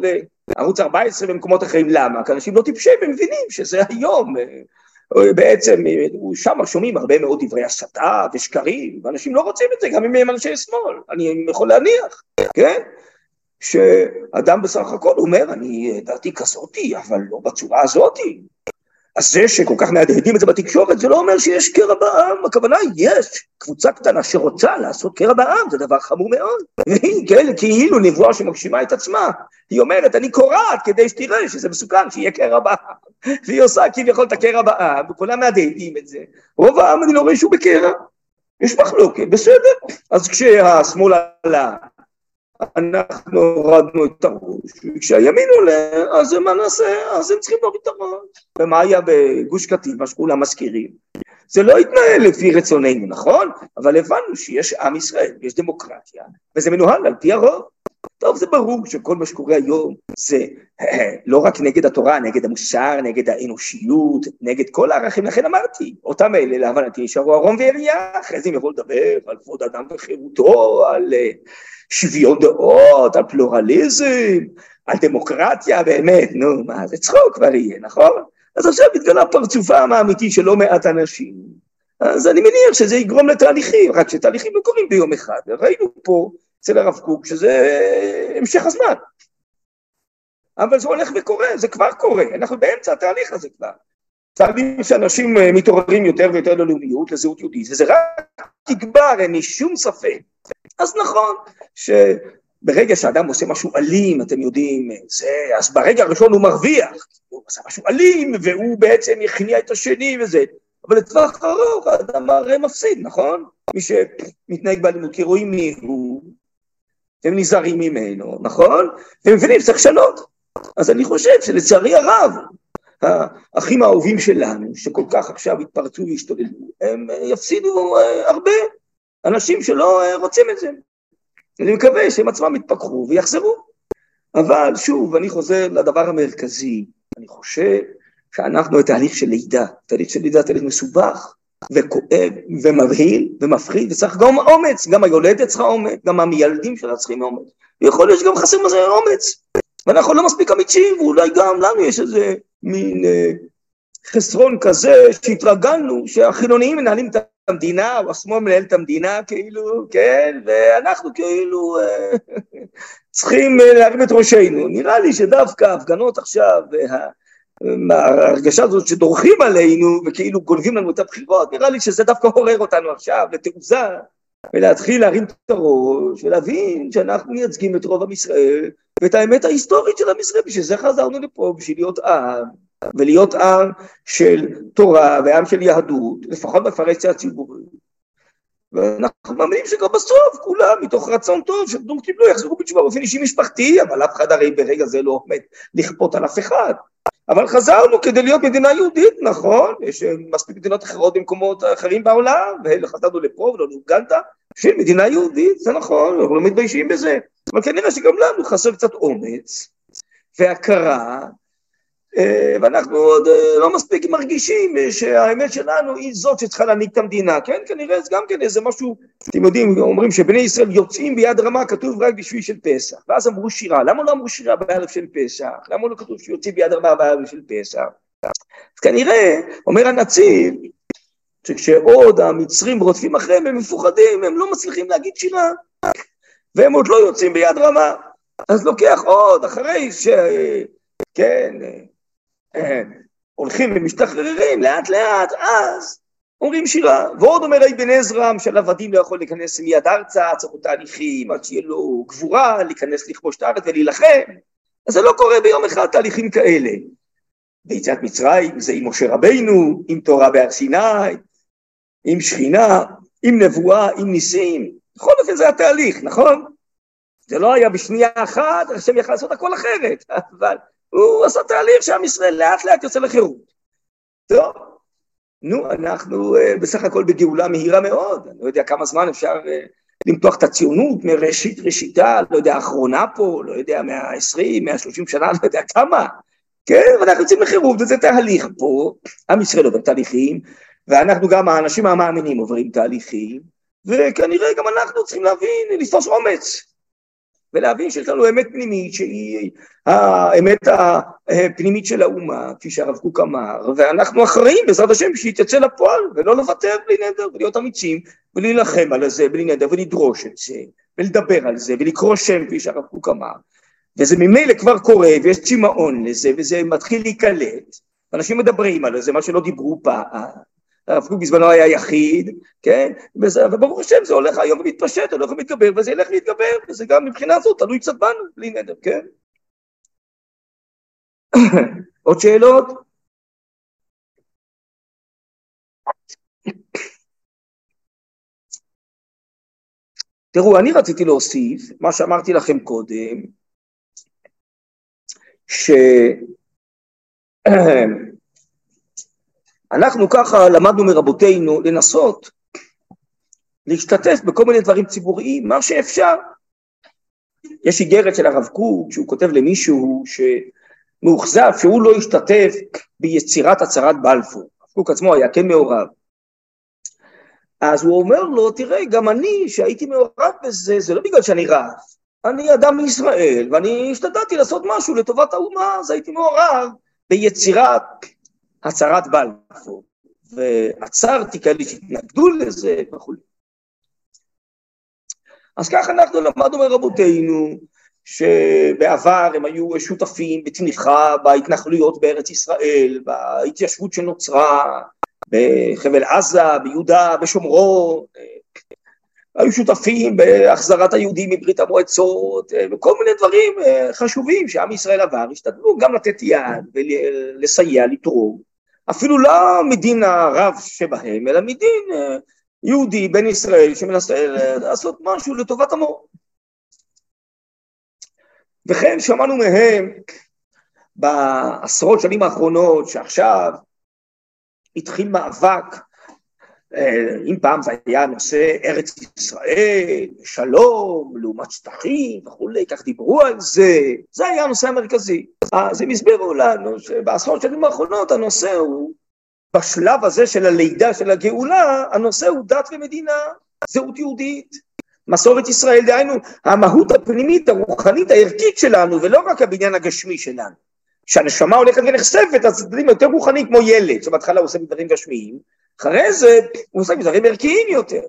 לערוץ 14 ומקומות אחרים. למה? כי אנשים לא טיפשים, הם מבינים שזה היום. אה, בעצם שם שומעים הרבה מאוד דברי הסתה ושקרים, ואנשים לא רוצים את זה, גם אם הם אנשי שמאל, אני יכול להניח, כן? שאדם בסך הכל אומר, אני דעתי כזאתי, אבל לא בצורה הזאתי. אז זה שכל כך מהדהדים את זה בתקשורת, זה לא אומר שיש קרע בעם, הכוונה יש קבוצה קטנה שרוצה לעשות קרע בעם, זה דבר חמור מאוד. והיא כאלה כאילו נבואה שמגשימה את עצמה. היא אומרת, אני קורעת כדי שתראה שזה מסוכן, שיהיה קרע בעם. והיא עושה כביכול את הקרע בעם, וכולם מהדהדים את זה. רוב העם אני לא רואה שהוא בקרע. יש מחלוקת, בסדר. אז כשהשמאל עלה, אנחנו הורדנו את הראש, וכשהימין עולה, אז מה נעשה? אז הם צריכים להוריד את הראש. ומה היה בגוש קטיף, מה שכולם מזכירים? זה לא התנהל לפי רצוננו, נכון? אבל הבנו שיש עם ישראל, יש דמוקרטיה, וזה מנוהל על פי הרוב. טוב, זה ברור שכל מה שקורה היום זה לא רק נגד התורה, נגד המוסר, נגד האנושיות, נגד כל הערכים, לכן אמרתי, אותם אלה להבנתי נשארו ארום וירייה, אחרי זה הם יבואו לדבר על כבוד אדם וחירותו, על אה, שוויון דעות, על פלורליזם, על דמוקרטיה, באמת, נו, מה, זה צחוק כבר יהיה, נכון? אז עכשיו מתגלה פרצופם האמיתי של לא מעט אנשים. אז אני מניח שזה יגרום לתהליכים, רק שתהליכים לא קורים ביום אחד. ראינו פה אצל הרב קוק שזה המשך הזמן. אבל זה הולך וקורה, זה כבר קורה, אנחנו באמצע התהליך הזה כבר. תהליך שאנשים מתעוררים יותר ויותר ללאומיות, לזהות יהודית, וזה רק תגבר, אין לי שום ספק. אז נכון שברגע שאדם עושה משהו אלים, אתם יודעים, זה, אז ברגע הראשון הוא מרוויח, הוא עושה משהו אלים, והוא בעצם הכניע את השני וזה, אבל לטווח ארוך האדם הרי מפסיד, נכון? מי שמתנהג באלימות, כי רואים מי הוא, הם נזהרים ממנו, נכון? הם מבינים שצריך לשנות. אז אני חושב שלצערי הרב, האחים האהובים שלנו, שכל כך עכשיו התפרצו והשתוללו, הם יפסידו אה, הרבה אנשים שלא אה, רוצים את זה. אני מקווה שהם עצמם יתפכחו ויחזרו. אבל שוב, אני חוזר לדבר המרכזי, אני חושב שאנחנו בתהליך של לידה, תהליך של לידה תהליך מסובך וכואב ומבהיל ומפחיד, וצריך גם אומץ, גם היולדת צריכה אומץ, גם המיילדים שלה צריכים אומץ, ויכול להיות שגם חסר מזה אומץ, ואנחנו לא מספיק אמיצים, ואולי גם לנו יש איזה מין אה, חסרון כזה שהתרגלנו שהחילוניים מנהלים את המדינה, או השמאל מנהל את המדינה כאילו, כן, ואנחנו כאילו אה, צריכים אה, להרים את ראשנו. נראה לי שדווקא ההפגנות עכשיו, ההרגשה הזאת שדורכים עלינו וכאילו גונבים לנו את הבחירות, נראה לי שזה דווקא עורר אותנו עכשיו לתעוזה ולהתחיל להרים את הראש ולהבין שאנחנו מייצגים את רוב עם ישראל ואת האמת ההיסטורית של עם ישראל, בשביל זה חזרנו לפה, בשביל להיות עם. ולהיות עם של תורה ועם של יהדות, לפחות בפרהסיה הציבורית. ואנחנו מאמינים שגם בסוף כולם מתוך רצון טוב שדום קיבלו יחזרו בתשובה באופן אישי משפחתי, אבל אף אחד הרי ברגע זה לא עומד לכפות על אף אחד. אבל חזרנו כדי להיות מדינה יהודית, נכון, יש מספיק מדינות אחרות במקומות אחרים בעולם, וחזרנו לפה ולא לאוגנדה, בשביל מדינה יהודית, זה נכון, אנחנו לא מתביישים בזה, אבל כנראה שגם לנו חסר קצת אומץ והכרה ואנחנו עוד אה, לא מספיק מרגישים שהאמת שלנו היא זאת שצריכה להנהיג את המדינה, כן? כנראה זה גם כן איזה משהו, אתם יודעים, אומרים שבני ישראל יוצאים ביד רמה, כתוב רק בשביל של פסח, ואז אמרו שירה, למה לא אמרו שירה בערב של פסח? למה לא כתוב שיוצאים ביד רמה בערב של פסח? אז כנראה, אומר הנציב, שכשעוד המצרים רודפים אחריהם הם מפוחדים, הם לא מצליחים להגיד שירה, והם עוד לא יוצאים ביד רמה. אז לוקח עוד, אחרי ש... כן, הולכים ומשתחררים לאט לאט, אז אומרים שירה. ועוד אומר אבן עזרא, של עבדים לא יכול להיכנס מיד ארצה, צריך עוד תהליכים, עד שיהיה לו גבורה, להיכנס לכבוש את הארץ ולהילחם. אז זה לא קורה ביום אחד תהליכים כאלה. ביציאת מצרים זה עם משה רבינו, עם תורה בהר סיני, עם שכינה, עם נבואה, עם ניסים. בכל אופן זה התהליך, נכון? זה לא היה בשנייה אחת, השם יכל לעשות הכל אחרת, אבל הוא עשה תהליך שעם ישראל לאט לאט יוצא לחירות. טוב, נו, אנחנו uh, בסך הכל בגאולה מהירה מאוד, אני לא יודע כמה זמן אפשר uh, למתוח את הציונות מראשית ראשיתה, לא יודע, האחרונה פה, לא יודע, 120, 130 שנה, לא יודע כמה. כן, ואנחנו יוצאים לחירות, וזה תהליך פה, עם ישראל עובר תהליכים, ואנחנו גם, האנשים המאמינים עוברים תהליכים, וכנראה גם אנחנו צריכים להבין, לתפוס אומץ. ולהבין שיש לנו אמת פנימית שהיא האמת הפנימית של האומה, כפי שהרב קוק אמר, ואנחנו אחראים בעזרת השם שהיא תצא לפועל ולא לוותר בלי נדר ולהיות אמיצים ולהילחם על זה בלי נדר ולדרוש את זה ולדבר על זה ולקרוא שם כפי שהרב קוק אמר וזה ממילא כבר קורה ויש צמאון לזה וזה מתחיל להיקלט אנשים מדברים על זה, מה שלא דיברו פעם. הרב קוק בזמנו היה יחיד, כן? וברוך השם זה הולך היום ומתפשט, הולך ומתגבר, וזה ילך להתגבר, וזה גם מבחינה זו תלוי קצת בנו, בלי נדר, כן? עוד שאלות? תראו, אני רציתי להוסיף, מה שאמרתי לכם קודם, שאנחנו ככה למדנו מרבותינו לנסות להשתתף בכל מיני דברים ציבוריים, מה שאפשר. יש איגרת של הרב קוק שהוא כותב למישהו שמאוכזב שהוא לא השתתף ביצירת הצהרת בלפור. הרב קוק עצמו היה כן מעורב. אז הוא אומר לו, תראה, גם אני, שהייתי מעורב בזה, זה לא בגלל שאני רב, אני אדם מישראל, ואני השתדלתי לעשות משהו לטובת האומה, אז הייתי מעורב ביצירת הצהרת בלפור, ועצרתי כאלה שהתנגדו לזה וכו'. אז ככה אנחנו למדנו מרבותינו, שבעבר הם היו שותפים בתמיכה בהתנחלויות בארץ ישראל, בהתיישבות שנוצרה בחבל עזה, ביהודה, בשומרון, היו שותפים בהחזרת היהודים מברית המועצות, וכל מיני דברים חשובים שעם ישראל עבר, השתדלו גם לתת יד ולסייע, לתרום, אפילו לא מדין הרב שבהם, אלא מדין יהודי, בן ישראל, שמנסה לעשות משהו לטובת עמו. וכן שמענו מהם בעשרות שנים האחרונות, שעכשיו התחיל מאבק, אה, אם פעם זה היה נושא ארץ ישראל, שלום, לעומת שטחים וכולי, כך דיברו על זה, זה היה הנושא המרכזי. אז הם הסבירו לנו שבעשרות שנים האחרונות הנושא הוא, בשלב הזה של הלידה של הגאולה, הנושא הוא דת ומדינה, זהות יהודית. מסורת ישראל, דהיינו, המהות הפנימית, הרוחנית, הערכית שלנו, ולא רק הבניין הגשמי שלנו. כשהנשמה הולכת ונחשפת, אז יודעים, יותר רוחני כמו ילד, שבהתחלה הוא עושה דברים גשמיים, אחרי זה הוא עושה דברים ערכיים יותר.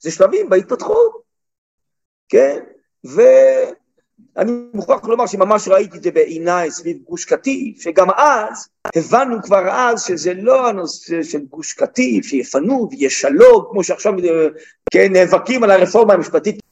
זה שלבים בהתפתחות, כן? ואני מוכרח לומר שממש ראיתי את זה בעיניי סביב גוש קטיף, שגם אז, הבנו כבר אז שזה לא הנושא של גוש קטיף, שיפנו ויש שלום, כמו שעכשיו, כן, נאבקים על הרפורמה המשפטית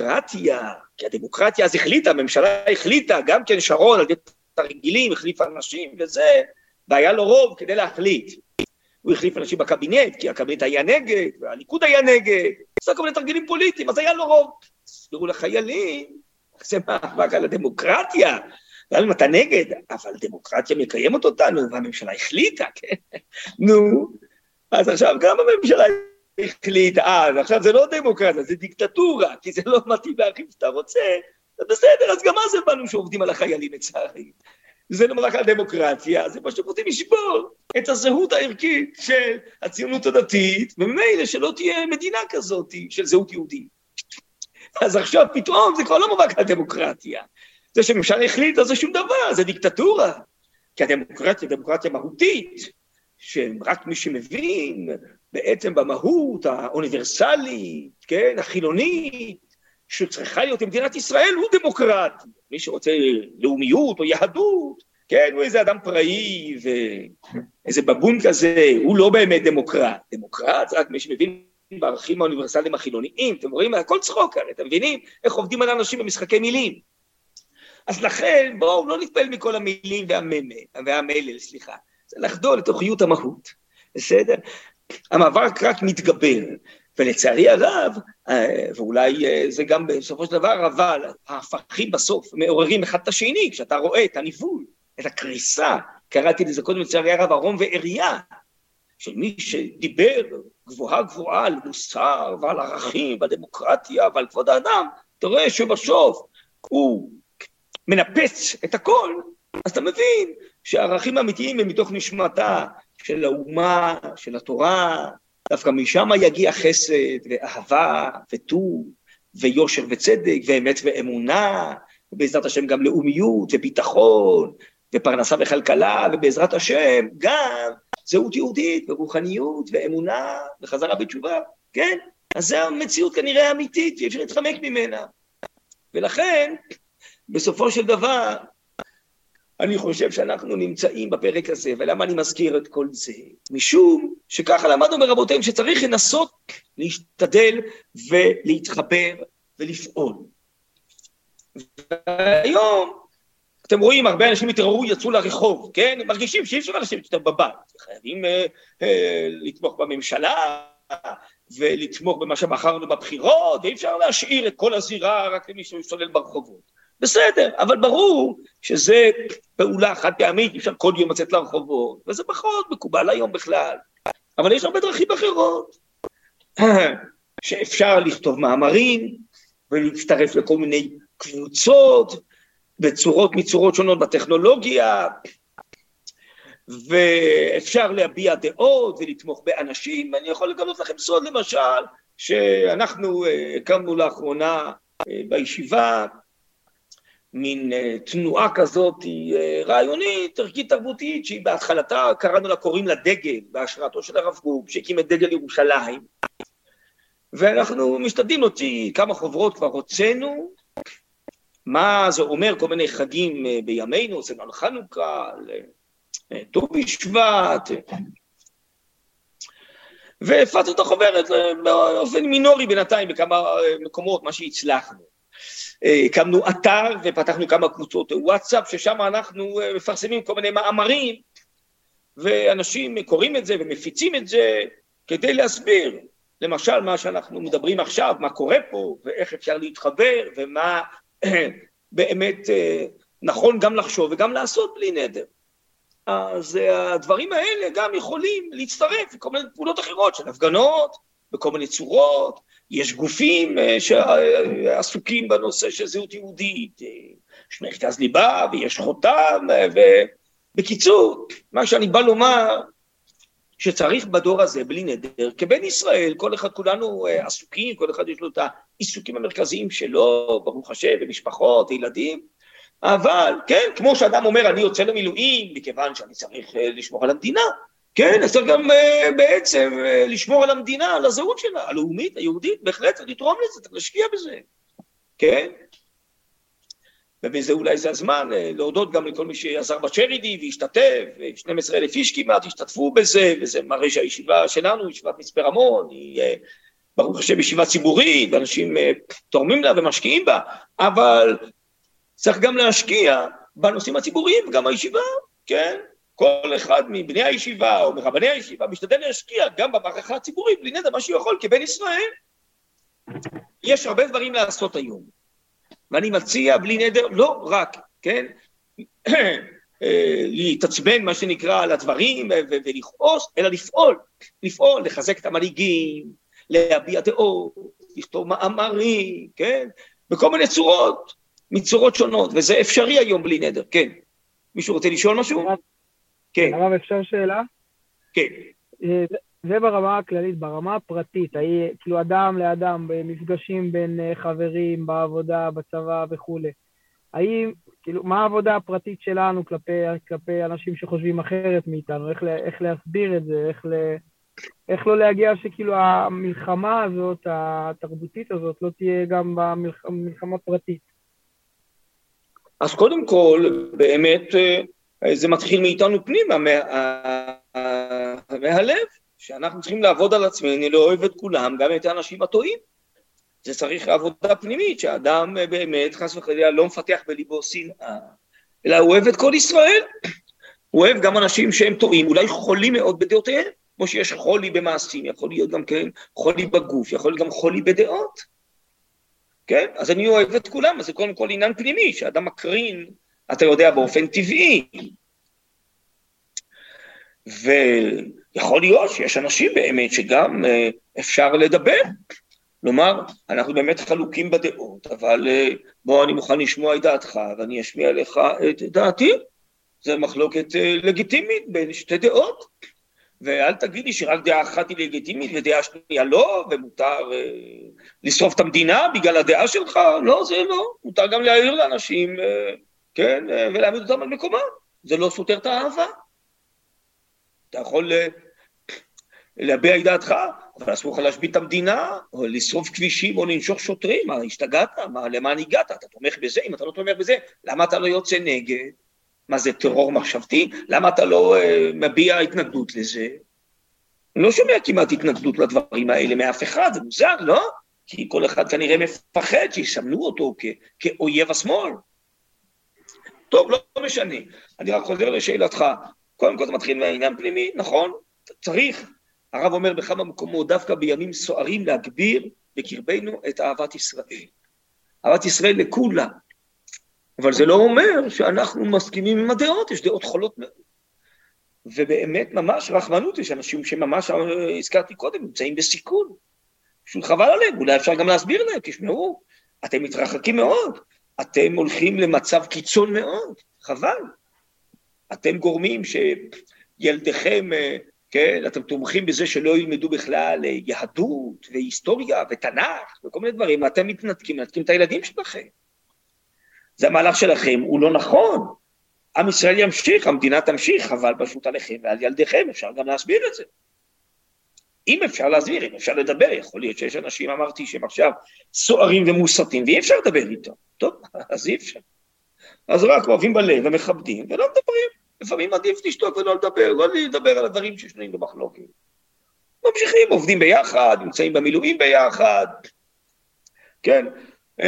דמוקרטיה, כי הדמוקרטיה אז החליטה, הממשלה החליטה, גם כן שרון על ידי תרגילים, החליף אנשים וזה, והיה לו רוב כדי להחליט. הוא החליף אנשים בקבינט, כי הקבינט היה נגד, והליכוד היה נגד, עשה כל מיני תרגילים פוליטיים, אז היה לו רוב. הסבירו לחיילים, זה מאבק על הדמוקרטיה, גם אם אתה נגד, אבל דמוקרטיה מקיימת אותנו, והממשלה החליטה, כן? נו, אז עכשיו גם הממשלה החליט אז, עכשיו זה לא דמוקרטיה, זה דיקטטורה, כי זה לא מתאים לערכים שאתה רוצה, זה בסדר, אז גם אז הבנו שעובדים על החיילים לצערי. זה לא רק הדמוקרטיה, זה פשוט רוצים לשבור את הזהות הערכית של הציונות הדתית, וממילא שלא תהיה מדינה כזאת של זהות יהודית. אז עכשיו פתאום זה כבר לא מאבק על דמוקרטיה. זה שממשלה החליטה זה שום דבר, זה דיקטטורה. כי הדמוקרטיה היא דמוקרטיה מהותית, שרק מי שמבין בעצם במהות האוניברסלית, כן, החילונית, שצריכה להיות במדינת ישראל, הוא דמוקרט. מי שרוצה לאומיות או יהדות, כן, הוא איזה אדם פראי ואיזה בבון כזה, הוא לא באמת דמוקרט. דמוקרט זה רק מי שמבין בערכים האוניברסליים החילוניים, אתם רואים, הכל צחוק הרי, אתם מבינים איך עובדים על אנשים במשחקי מילים. אז לכן, בואו לא נתפעל מכל המילים והמלל, סליחה. זה לחדור לתוכיות המהות, בסדר? המאבק רק מתגבר, ולצערי הרב, אה, ואולי אה, זה גם בסופו של דבר, אבל ההפכים בסוף מעוררים אחד את השני, כשאתה רואה את הניבול, את הקריסה, קראתי לזה קודם לצערי הרב, ערום ועריה, של מי שדיבר גבוהה גבוהה על מוסר ועל ערכים ועל דמוקרטיה ועל כבוד האדם, אתה רואה שבסוף הוא מנפץ את הכל, אז אתה מבין שהערכים האמיתיים הם מתוך נשמתה של האומה, של התורה, דווקא משם יגיע חסד ואהבה וטוב ויושר וצדק ואמת ואמונה, ובעזרת השם גם לאומיות וביטחון ופרנסה וכלכלה, ובעזרת השם גם זהות יהודית ורוחניות ואמונה וחזרה בתשובה, כן? אז זו המציאות כנראה האמיתית, שאי אפשר להתחמק ממנה. ולכן, בסופו של דבר, אני חושב שאנחנו נמצאים בפרק הזה, ולמה אני מזכיר את כל זה? משום שככה למדנו מרבותיהם שצריך לנסות להשתדל ולהתחבר ולפעול. והיום, אתם רואים, הרבה אנשים התעוררו, יצאו לרחוב, כן? הם מרגישים שאי אפשר לשבת יותר בבית, חייבים אה, אה, לתמוך בממשלה, ולתמוך במה שבחרנו בבחירות, ואי אפשר להשאיר את כל הזירה רק למי ששולל ברחובות. בסדר, אבל ברור שזה פעולה חד פעמית, אפשר כל יום לצאת לרחובות, וזה פחות מקובל היום בכלל. אבל יש הרבה דרכים אחרות, שאפשר לכתוב מאמרים ולהצטרף לכל מיני קבוצות בצורות מצורות שונות בטכנולוגיה, ואפשר להביע דעות ולתמוך באנשים. אני יכול לגלות לכם סוד למשל, שאנחנו אה, הקמנו לאחרונה אה, בישיבה מין אה, תנועה כזאת רעיונית, ערכית תרבותית, שהיא בהתחלתה, קראנו לה, קוראים לה דגל, בהשראתו של הרב קוק, שהקים את דגל ירושלים. ואנחנו משתדלים להוציא כמה חוברות כבר הוצאנו, מה זה אומר, כל מיני חגים בימינו, זה על חנוכה, ט"ו בשבט, והפצנו את החוברת באופן מינורי בינתיים בכמה מקומות, מה שהצלחנו. הקמנו אתר ופתחנו כמה קבוצות וואטסאפ, ששם אנחנו מפרסמים כל מיני מאמרים, ואנשים קוראים את זה ומפיצים את זה כדי להסביר, למשל מה שאנחנו מדברים עכשיו, מה קורה פה, ואיך אפשר להתחבר, ומה באמת נכון גם לחשוב וגם לעשות בלי נדר. אז הדברים האלה גם יכולים להצטרף לכל מיני פעולות אחרות של הפגנות, בכל מיני צורות, יש גופים אה, שעסוקים בנושא של זהות יהודית, אה, יש מרכז ליבה ויש חותם, אה, ובקיצור, מה שאני בא לומר, שצריך בדור הזה, בלי נדר, כבן ישראל, כל אחד, כולנו עסוקים, כל אחד יש לו את העיסוקים המרכזיים שלו, ברוך השם, ומשפחות, וילדים, אבל, כן, כמו שאדם אומר, אני יוצא למילואים מכיוון שאני צריך אה, לשמור על המדינה, כן, אז צריך גם אה, בעצם אה, לשמור על המדינה, על הזהות שלה, הלאומית, היהודית, בהחלט צריך לתרום לזה, צריך להשקיע בזה, כן? ובזה אולי זה הזמן להודות גם לכל מי שעזר בצ'רידי והשתתף, 12 אלף איש כמעט השתתפו בזה, וזה מראה שהישיבה שלנו, ישיבת מצפה רמון, היא ברוך השם ישיבה ציבורית, ואנשים תורמים לה ומשקיעים בה, אבל צריך גם להשקיע בנושאים הציבוריים, גם הישיבה, כן? כל אחד מבני הישיבה או מרבני הישיבה משתדל להשקיע גם במערכה הציבורית, בלי נדע מה שהוא יכול כבן ישראל. יש הרבה דברים לעשות היום, ואני מציע בלי נדר, לא רק, כן, להתעצבן, מה שנקרא, על הדברים ולכעוס, אלא לפעול, לפעול, לחזק את המנהיגים, להביע דעות, לכתוב מאמרים, כן, בכל מיני צורות, מצורות שונות, וזה אפשרי היום בלי נדר, כן. מישהו רוצה לשאול משהו? כן. הרב, אפשר שאלה? כן. אה, זה ברמה הכללית, ברמה הפרטית, כאילו אדם לאדם, במפגשים בין אה, חברים, בעבודה, בצבא וכולי. האם, כאילו, מה העבודה הפרטית שלנו כלפי, כלפי אנשים שחושבים אחרת מאיתנו? איך, איך להסביר את זה? איך, ל, איך לא להגיע שכאילו המלחמה הזאת, התרבותית הזאת, לא תהיה גם במלחמה פרטית? אז קודם כל, באמת, אה, זה מתחיל מאיתנו פנימה, מה, מהלב, שאנחנו צריכים לעבוד על עצמנו, לאוהב את כולם, גם את האנשים הטועים. זה צריך עבודה פנימית, שהאדם אה, באמת, חס וחלילה, לא מפתח בליבו שנאה, אלא הוא אוהב את כל ישראל. הוא אוהב גם אנשים שהם טועים, אולי חולים מאוד בדעותיהם, כמו שיש חולי במעשים, יכול להיות גם כן חולי בגוף, יכול להיות גם חולי בדעות. כן? אז אני אוהב את כולם, אז זה קודם כל עניין פנימי, שאדם מקרין, אתה יודע, באופן טבעי. ויכול להיות שיש אנשים באמת שגם אה, אפשר לדבר. כלומר, אנחנו באמת חלוקים בדעות, אבל אה, בוא, אני מוכן לשמוע את דעתך, ואני אשמיע לך את דעתי. זו מחלוקת אה, לגיטימית בין שתי דעות. ואל תגיד לי שרק דעה אחת היא לגיטימית ודעה שנייה לא, ומותר אה, לשרוף את המדינה בגלל הדעה שלך, לא, זה לא. מותר גם להעיר לאנשים, כן, אה, ולהעמיד אותם על מקומם. זה לא סותר את האהבה. אתה יכול אה, להביע את דעתך, אבל אסור לך להשבית את המדינה, או לשרוף כבישים, או לנשוך שוטרים, מה, השתגעת? מה, למען הגעת? אתה תומך בזה? אם אתה לא תומך בזה, למה אתה לא יוצא נגד? מה זה טרור מחשבתי? למה אתה לא uh, מביע התנגדות לזה? אני לא שומע כמעט התנגדות לדברים האלה מאף אחד, זה מוזר, לא? כי כל אחד כנראה מפחד שיסמנו אותו כ- כאויב השמאל. טוב, לא משנה. אני רק חוזר לשאלתך. קודם כל זה מתחיל מהעניין פנימי, נכון, צריך. הרב אומר בכמה מקומות, דווקא בימים סוערים, להגביר בקרבנו את אהבת ישראל. אהבת ישראל לכולם, אבל זה לא אומר שאנחנו מסכימים עם הדעות, יש דעות חולות מאוד. ובאמת ממש רחמנות, יש אנשים שממש, הזכרתי קודם, נמצאים בסיכון. פשוט חבל עליהם, אולי אפשר גם להסביר להם, תשמעו, אתם מתרחקים מאוד, אתם הולכים למצב קיצון מאוד, חבל. אתם גורמים שילדיכם, כן, אתם תומכים בזה שלא ילמדו בכלל יהדות והיסטוריה ותנ"ך וכל מיני דברים, ואתם מתנתקים, מנתקים את הילדים שלכם. זה המהלך שלכם, הוא לא נכון. עם ישראל ימשיך, המדינה תמשיך, אבל פשוט עליכם ועל ילדיכם, אפשר גם להסביר את זה. אם אפשר להסביר, אם אפשר לדבר, יכול להיות שיש אנשים, אמרתי, שהם עכשיו סוערים ומוסתים, ואי אפשר לדבר איתם. טוב, אז אי אפשר. אז רק אוהבים בלב ומכבדים, ולא מדברים. לפעמים עדיף לשתוק ולא לדבר, לא לדבר על הדברים ששנויים במחלוקת. ממשיכים, עובדים ביחד, נמצאים במילואים ביחד, כן,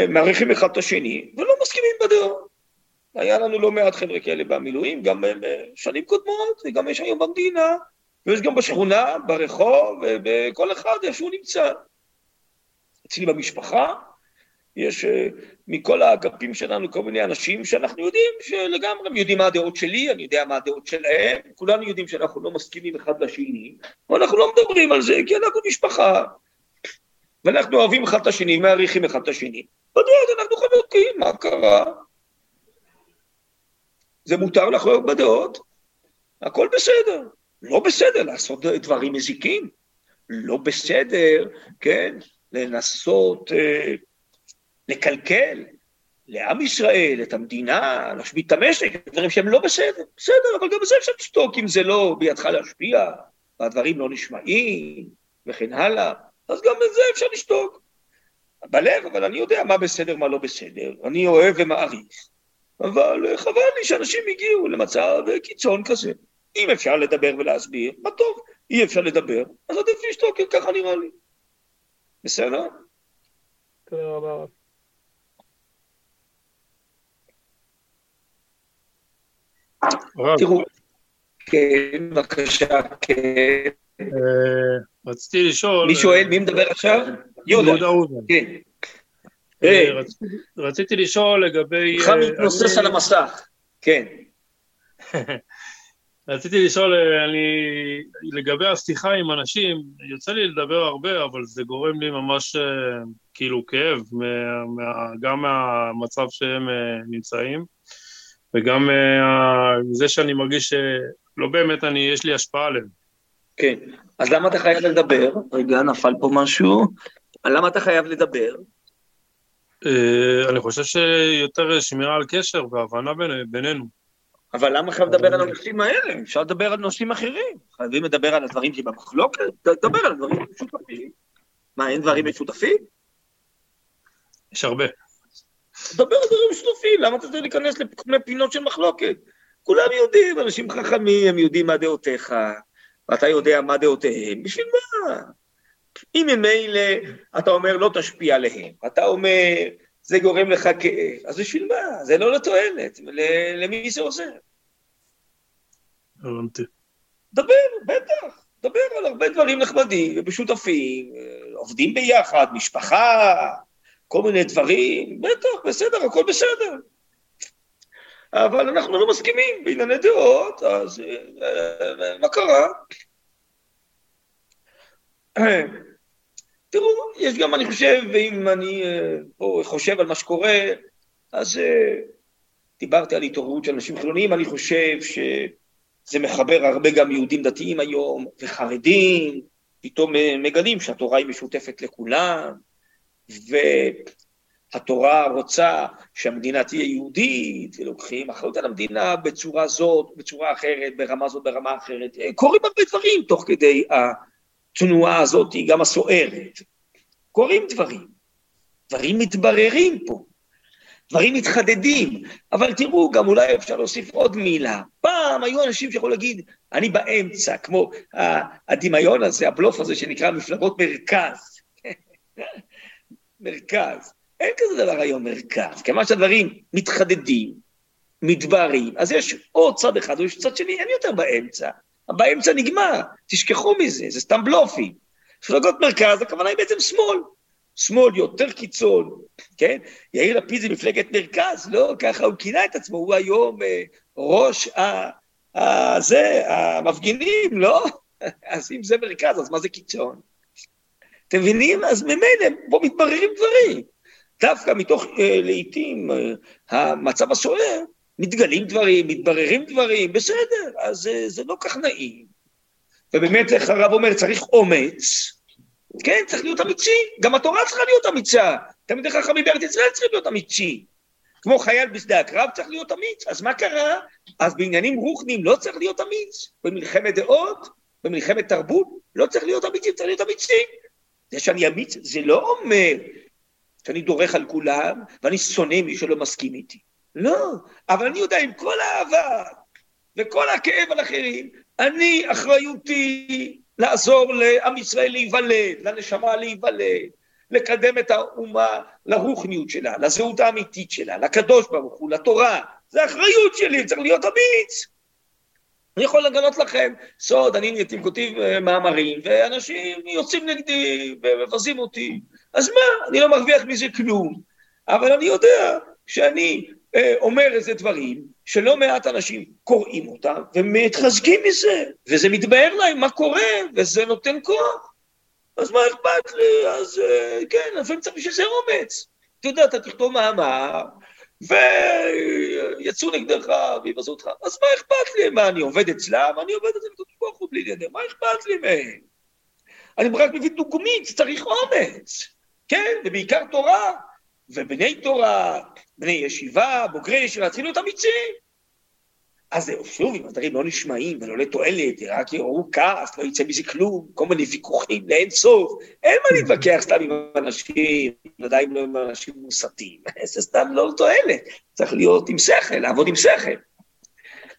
מעריכים אחד את השני, ולא מסכימים בדעות. היה לנו לא מעט חבר'ה כאלה במילואים, גם בשנים קודמות, וגם יש היום במדינה, ויש גם בשכונה, ברחוב, ובכל אחד איפה שהוא נמצא. אצלי במשפחה, יש מכל האגפים שלנו כל מיני אנשים שאנחנו יודעים שלגמרי הם יודעים מה הדעות שלי, אני יודע מה הדעות שלהם, כולנו יודעים שאנחנו לא מסכימים אחד לשני, אבל אנחנו לא מדברים על זה, כי אנחנו משפחה, ואנחנו אוהבים אחד את השני, מעריכים אחד את השני. בדעות אנחנו חלוקים, מה קרה? זה מותר לחלוק בדעות, הכל בסדר. לא בסדר לעשות דברים מזיקים, לא בסדר, כן, לנסות אה, לקלקל לעם ישראל, את המדינה, להשבית את המשק, דברים שהם לא בסדר. בסדר, אבל גם בזה אפשר לשתוק אם זה לא בידך להשפיע, והדברים לא נשמעים, וכן הלאה. אז גם בזה אפשר לשתוק. בלב, אבל אני יודע מה בסדר, מה לא בסדר. אני אוהב ומעריך. אבל חבל לי שאנשים הגיעו למצב קיצון כזה. אם אפשר לדבר ולהסביר, מה טוב. אי אפשר לדבר, אז עדיף לשתוק, ככה נראה לי. בסדר? תודה רבה. תראו, כן, בבקשה, כן. רציתי לשאול... מי שואל, מי מדבר עכשיו? יהודה. אוזן. כן. רציתי לשאול לגבי... לך מתנוסס על המסך, כן. רציתי לשאול, אני, לגבי השיחה עם אנשים, יוצא לי לדבר הרבה, אבל זה גורם לי ממש כאילו כאב, מה, מה, גם מהמצב שהם נמצאים, וגם מזה שאני מרגיש שלא באמת אני, יש לי השפעה עליהם. כן, אז למה אתה חייב לדבר? רגע, נפל פה משהו. למה אתה חייב לדבר? אני חושב שיותר שמירה על קשר והבנה בינינו. אבל למה חייב לדבר על הנושאים האלה? אפשר לדבר על נושאים אחרים. חייבים לדבר על הדברים שבמחלוקת? תדבר על דברים משותפים. מה, אין דברים משותפים? יש הרבה. תדבר על דברים משותפים, למה אתה צריך להיכנס לכל פינות של מחלוקת? כולם יודעים, אנשים חכמים, הם יודעים מה דעותיך, ואתה יודע מה דעותיהם, בשביל מה? אם ממילא אתה אומר לא תשפיע עליהם, אתה אומר זה גורם לך כאב, אז בשביל מה? זה לא לתועלת, למי זה עוזר? הבנתי. דבר, בטח. מדבר על הרבה דברים נחמדים ובשותפים, עובדים ביחד, משפחה, כל מיני דברים, בטח, בסדר, הכל בסדר. אבל אנחנו לא מסכימים בענייני דעות, אז אה, מה קרה? תראו, יש גם, אני חושב, ואם אני אה, פה חושב על מה שקורה, אז אה, דיברתי על התעוררות של אנשים חילוניים, אני חושב שזה מחבר הרבה גם יהודים דתיים היום, וחרדים, פתאום מגלים שהתורה היא משותפת לכולם, והתורה רוצה שהמדינה תהיה יהודית, ולוקחים אחריות על המדינה בצורה זאת, בצורה אחרת, ברמה זאת, ברמה אחרת. קורים הרבה דברים תוך כדי התנועה הזאת, גם הסוערת. קורים דברים. דברים מתבררים פה. דברים מתחדדים, אבל תראו, גם אולי אפשר להוסיף עוד מילה. פעם היו אנשים שיכולו להגיד, אני באמצע, כמו הדמיון הזה, הבלוף הזה שנקרא מפלגות מרכז. מרכז. אין כזה דבר היום מרכז, כיוון שהדברים מתחדדים, מתבררים, אז יש או צד אחד או יש צד שני, אין יותר באמצע. באמצע נגמר, תשכחו מזה, זה סתם בלופים. מפלגות מרכז, הכוונה היא בעצם שמאל. שמאל יותר קיצון, כן? יאיר לפיד זה מפלגת מרכז, לא? ככה הוא כינה את עצמו, הוא היום אה, ראש ה... ה... זה, המפגינים, לא? אז אם זה מרכז, אז מה זה קיצון? אתם מבינים? אז ממילא פה מתבררים דברים. דווקא מתוך, אה, לעיתים, אה, המצב הסוער, מתגלים דברים, מתבררים דברים, בסדר, אז אה, זה לא כך נעים. ובאמת, איך הרב אומר, צריך אומץ, כן, צריך להיות אמיצי. גם התורה צריכה להיות אמיצה. תלמידי חכמים בארץ ישראל צריכים להיות אמיצי. כמו חייל בשדה הקרב צריך להיות אמיץ. אז מה קרה? אז בעניינים רוחניים לא צריך להיות אמיץ. במלחמת דעות, במלחמת תרבות, לא צריך להיות אמיצים, צריך להיות אמיצים. זה שאני אמיץ, זה לא אומר שאני דורך על כולם ואני שונא מי שלא מסכים איתי. לא, אבל אני יודע עם כל האהבה וכל הכאב על אחרים, אני אחריותי לעזור לעם ישראל להיוולד, לנשמה להיוולד, לקדם את האומה לרוחניות שלה, לזהות האמיתית שלה, לקדוש ברוך הוא, לתורה. זה אחריות שלי, צריך להיות אמיץ. אני יכול לגלות לכם סוד, אני לעתים כותב אה, מאמרים, ואנשים יוצאים נגדי ומבזים אותי. אז מה, אני לא מרוויח מזה כלום. אבל אני יודע שאני אומר איזה דברים, שלא מעט אנשים קוראים אותם ומתחזקים מזה, וזה מתבהר להם מה קורה, וזה נותן כוח. אז מה אכפת לי? אז אה, כן, לפעמים צריך בשביל זה אומץ. אתה יודע, אתה תכתוב מאמר, ויצאו נגדך ויבזו אותך, אז מה אכפת לי? מה, אני עובד אצלם? אני עובד אצלם לקדוש ברוך הוא בלי נדר, מה אכפת לי מהם? אני רק מביא דוגמית, צריך אומץ, כן? ובעיקר תורה, ובני תורה, בני ישיבה, בוגרי ישיבה, צריכים להיות אמיצים. אז זהו, שוב, אם הדברים לא נשמעים ולא לתועלת, רק יראו כעס, לא יצא מזה כלום, כל מיני ויכוחים לאין סוף. אין מה להתווכח סתם עם אנשים, ודאי לא עם אנשים מוסתים. זה סתם לא לתועלת. צריך להיות עם שכל, לעבוד עם שכל.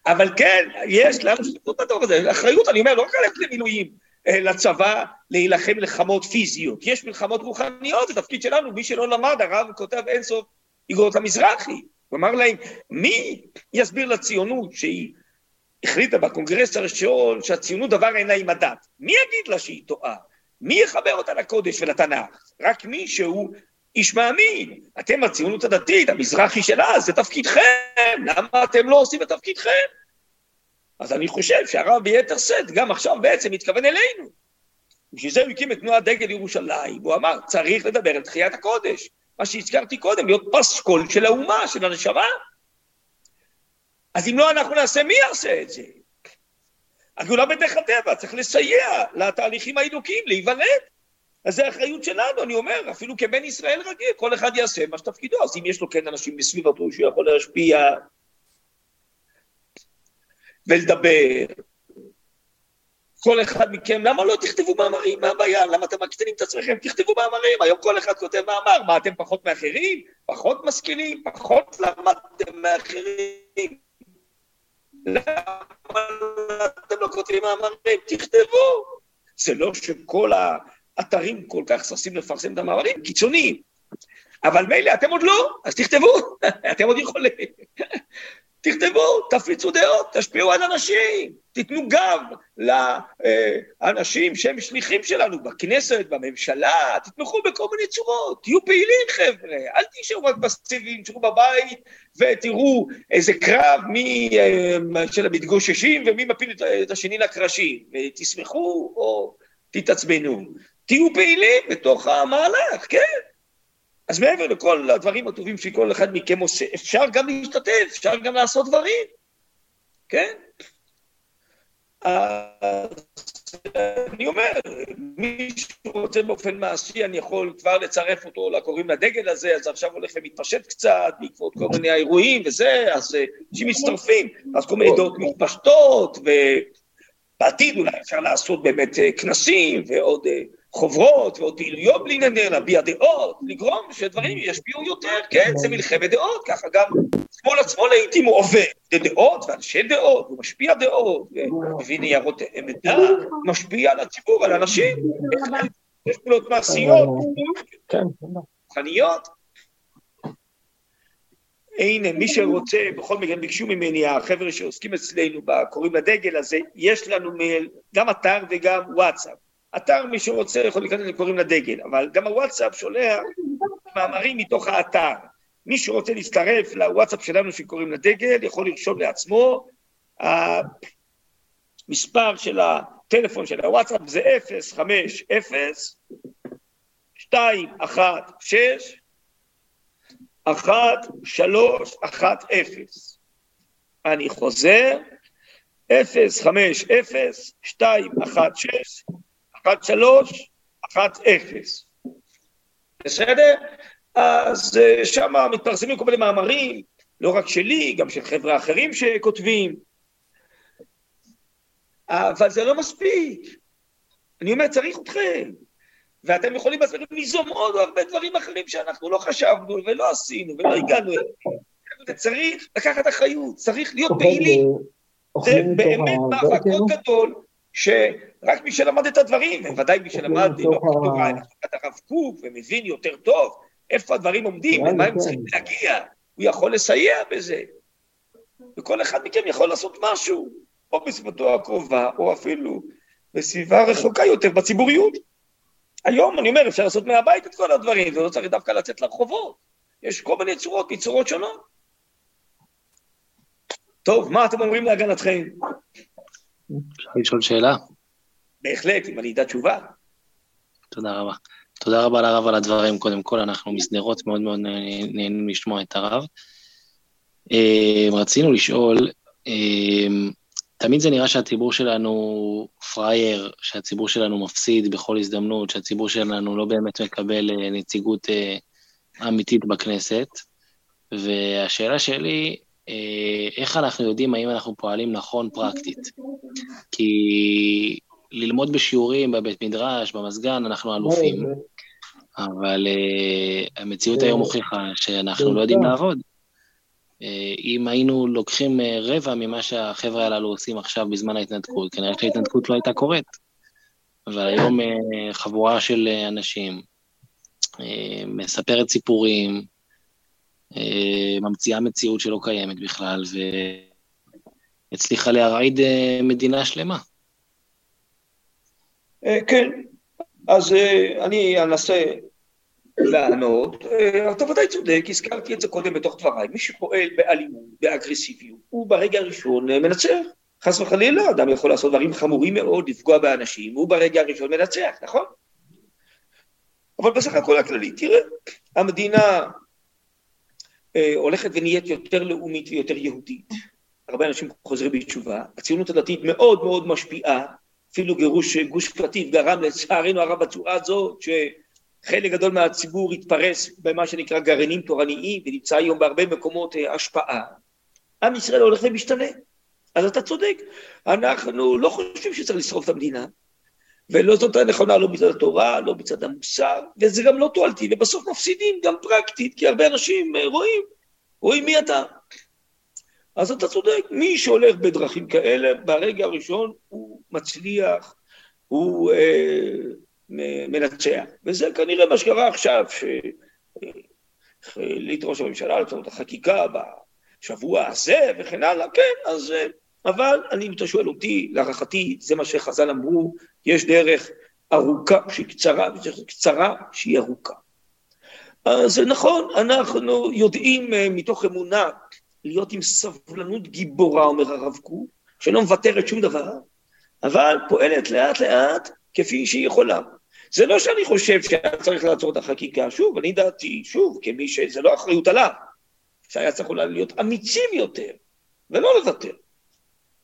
אבל כן, יש לנו שליחות בדור הזה, אחריות, אני אומר, לא רק ללכת למילואים, לצבא, להילחם מלחמות פיזיות. יש מלחמות רוחניות, זה תפקיד שלנו, מי שלא למד, הרב כותב אינסוף איגרות המזרחי. הוא אמר להם, מי יסביר לציונות שהיא החליטה בקונגרס הראשון שהציונות דבר אינה עם הדת? מי יגיד לה שהיא טועה? מי יחבר אותה לקודש ולתנ"ך? רק מי שהוא איש מאמין. אתם הציונות הדתית, המזרחי של אז, זה תפקידכם, למה אתם לא עושים את תפקידכם? אז אני חושב שהרב ביתר שאת גם עכשיו בעצם מתכוון אלינו. בשביל זה הוא הקים את תנועת דגל ירושלים, הוא אמר, צריך לדבר על תחיית הקודש. מה שהזכרתי קודם, להיות פסקול של האומה, של הנשמה. אז אם לא אנחנו נעשה, מי יעשה את זה? הגאולה בדרך הטבע, צריך לסייע לתהליכים האלוקיים, להיוולד. אז זה אחריות שלנו, אני אומר, אפילו כבן ישראל רגיל, כל אחד יעשה מה שתפקידו. אז אם יש לו כן אנשים בסביבתו שהוא יכול להשפיע ולדבר, כל אחד מכם, למה לא תכתבו מאמרים? מה הבעיה? למה אתם מקטינים את עצמכם? תכתבו מאמרים. היום כל אחד כותב מאמר. מה, אתם פחות מאחרים? פחות משכילים? פחות למדתם מאחרים? למה אתם לא כותבים מאמרים? תכתבו. זה לא שכל האתרים כל כך ששים לפרסם את המאמרים, קיצוניים. אבל מילא, אתם עוד לא, אז תכתבו, אתם עוד יכולים. תכתבו, תפיצו דעות, תשפיעו על אנשים, תיתנו גב לאנשים שהם שליחים שלנו בכנסת, בממשלה, תתמכו בכל מיני צורות, תהיו פעילים חבר'ה, אל תישארו רק בסציבים, תשארו בבית ותראו איזה קרב מי של המתגוששים ומי מפיל את השני לקרשים, ותשמחו או תתעצבנו, תהיו פעילים בתוך המהלך, כן. אז מעבר לכל הדברים הטובים שכל אחד מכם עושה, אפשר גם להשתתף, אפשר גם לעשות דברים, כן? אז אני אומר, מי שרוצה באופן מעשי, אני יכול כבר לצרף אותו לקוראים לדגל הזה, אז עכשיו הולך ומתפשט קצת בעקבות כל מיני האירועים וזה, אז אנשים מצטרפים, אז כל מיני דעות מתפשטות, ובעתיד אולי אפשר לעשות באמת כנסים ועוד חוברות ועוד פעילויות בלי נדר, להביע דעות, לגרום שדברים ישפיעו יותר, כן, זה מלחמת דעות, ככה גם שמאל עצמו לעיתים הוא עובד דעות ואנשי דעות, הוא משפיע דעות, ומביא ניירות עמדה, משפיע על הציבור, על אנשים, יש פעולות מעשיות, רוחניות. הנה, מי שרוצה, בכל מקרה ביקשו ממני, החבר'ה שעוסקים אצלנו בקוראים לדגל הזה, יש לנו גם אתר וגם וואטסאפ. אתר, מי שרוצה יכול להיכנס לקוראים לדגל, אבל גם הוואטסאפ שולח מאמרים מתוך האתר. מי שרוצה להצטרף לוואטסאפ שלנו שקוראים לדגל, יכול לרשום לעצמו. המספר של הטלפון של הוואטסאפ זה 050 216 1310. אני חוזר, 050 216 אחת שלוש, אחת אפס. בסדר? אז שם מתפרסמים כל מיני מאמרים, לא רק שלי, גם של חבר'ה אחרים שכותבים. אבל זה לא מספיק. אני אומר, צריך אתכם. ואתם יכולים בעצמכם ליזום עוד הרבה דברים אחרים שאנחנו לא חשבנו ולא עשינו ולא הגענו אליהם. צריך לקחת אחריות, צריך להיות פעילים. זה באמת מאבק גדול, שרק מי שלמד את הדברים, ודאי מי שלמד את הרב קוק ומבין יותר טוב איפה הדברים עומדים, למה הם צריכים להגיע, הוא יכול לסייע בזה. וכל אחד מכם יכול לעשות משהו, או בסביבתו הקרובה, או אפילו בסביבה רחוקה יותר, בציבוריות. היום, אני אומר, אפשר לעשות מהבית את כל הדברים, ולא צריך דווקא לצאת לרחובות. יש כל מיני צורות, מצורות שונות. טוב, מה אתם אומרים להגנתכם? אפשר לשאול שאלה? בהחלט, אם אני אדע תשובה. תודה רבה. תודה רבה לרב על הדברים, קודם כל, אנחנו משדרות מאוד מאוד נהנים לשמוע את הרב. אה, רצינו לשאול, אה, תמיד זה נראה שהציבור שלנו פראייר, שהציבור שלנו מפסיד בכל הזדמנות, שהציבור שלנו לא באמת מקבל אה, נציגות אמיתית בכנסת, והשאלה שלי, אה, איך אנחנו יודעים האם אנחנו פועלים נכון פרקטית. כי ללמוד בשיעורים בבית מדרש, במזגן, אנחנו אלופים, אבל uh, המציאות היום הוכיחה שאנחנו לא יודעים לעבוד. Uh, אם היינו לוקחים uh, רבע ממה שהחבר'ה הללו עושים עכשיו בזמן ההתנתקות, כנראה שההתנתקות לא הייתה קורית. אבל היום uh, חבורה של אנשים uh, מספרת סיפורים, אה, ממציאה מציאות שלא קיימת בכלל, והצליחה להרעיד אה, מדינה שלמה. אה, כן, אז אני אנסה לענות. אתה ודאי צודק, הזכרתי את זה קודם בתוך דבריי. מי שפועל באלימות, באגרסיביות, הוא ברגע הראשון מנצח. חס וחלילה, אדם יכול לעשות דברים חמורים מאוד, לפגוע באנשים, הוא ברגע הראשון מנצח, נכון? אבל בסך הכל הכללי, תראה, המדינה אה, הולכת ונהיית יותר לאומית ויותר יהודית. הרבה אנשים חוזרים בתשובה. הציונות הדתית מאוד מאוד משפיעה, אפילו גירוש גוש קטיף גרם לצערנו הרב בצורה הזאת, שחלק גדול מהציבור התפרס במה שנקרא גרעינים תורניים, ונמצא היום בהרבה מקומות אה, השפעה. עם ישראל הולך ומשתנה. אז אתה צודק, אנחנו לא חושבים שצריך לשרוף את המדינה, ולא זאת הנכונה לא מצד התורה, לא מצד המוסר, וזה גם לא תועלתי, ובסוף מפסידים גם פרקטית, כי הרבה אנשים אה, רואים, רואים מי אתה. אז אתה צודק, מי שהולך בדרכים כאלה, ברגע הראשון הוא מצליח, הוא אה, מנצח. וזה כנראה מה שקרה עכשיו, שהחליט ראש הממשלה את החקיקה השבוע הזה וכן הלאה, כן, אז... אה, אבל אני, אם אתה שואל אותי, להערכתי, זה מה שחז"ל אמרו, יש דרך ארוכה שהיא קצרה, ודרך קצרה שהיא ארוכה. אז נכון, אנחנו יודעים אה, מתוך אמונה להיות עם סבלנות גיבורה, אומר הרב קוק, שלא מוותרת שום דבר, אבל פועלת לאט לאט כפי שהיא יכולה. זה לא שאני חושב שהיה צריך לעצור את החקיקה, שוב, אני דעתי, שוב, כמי שזה לא אחריות עליו, שהיה צריך אולי להיות אמיצים יותר, ולא לוותר.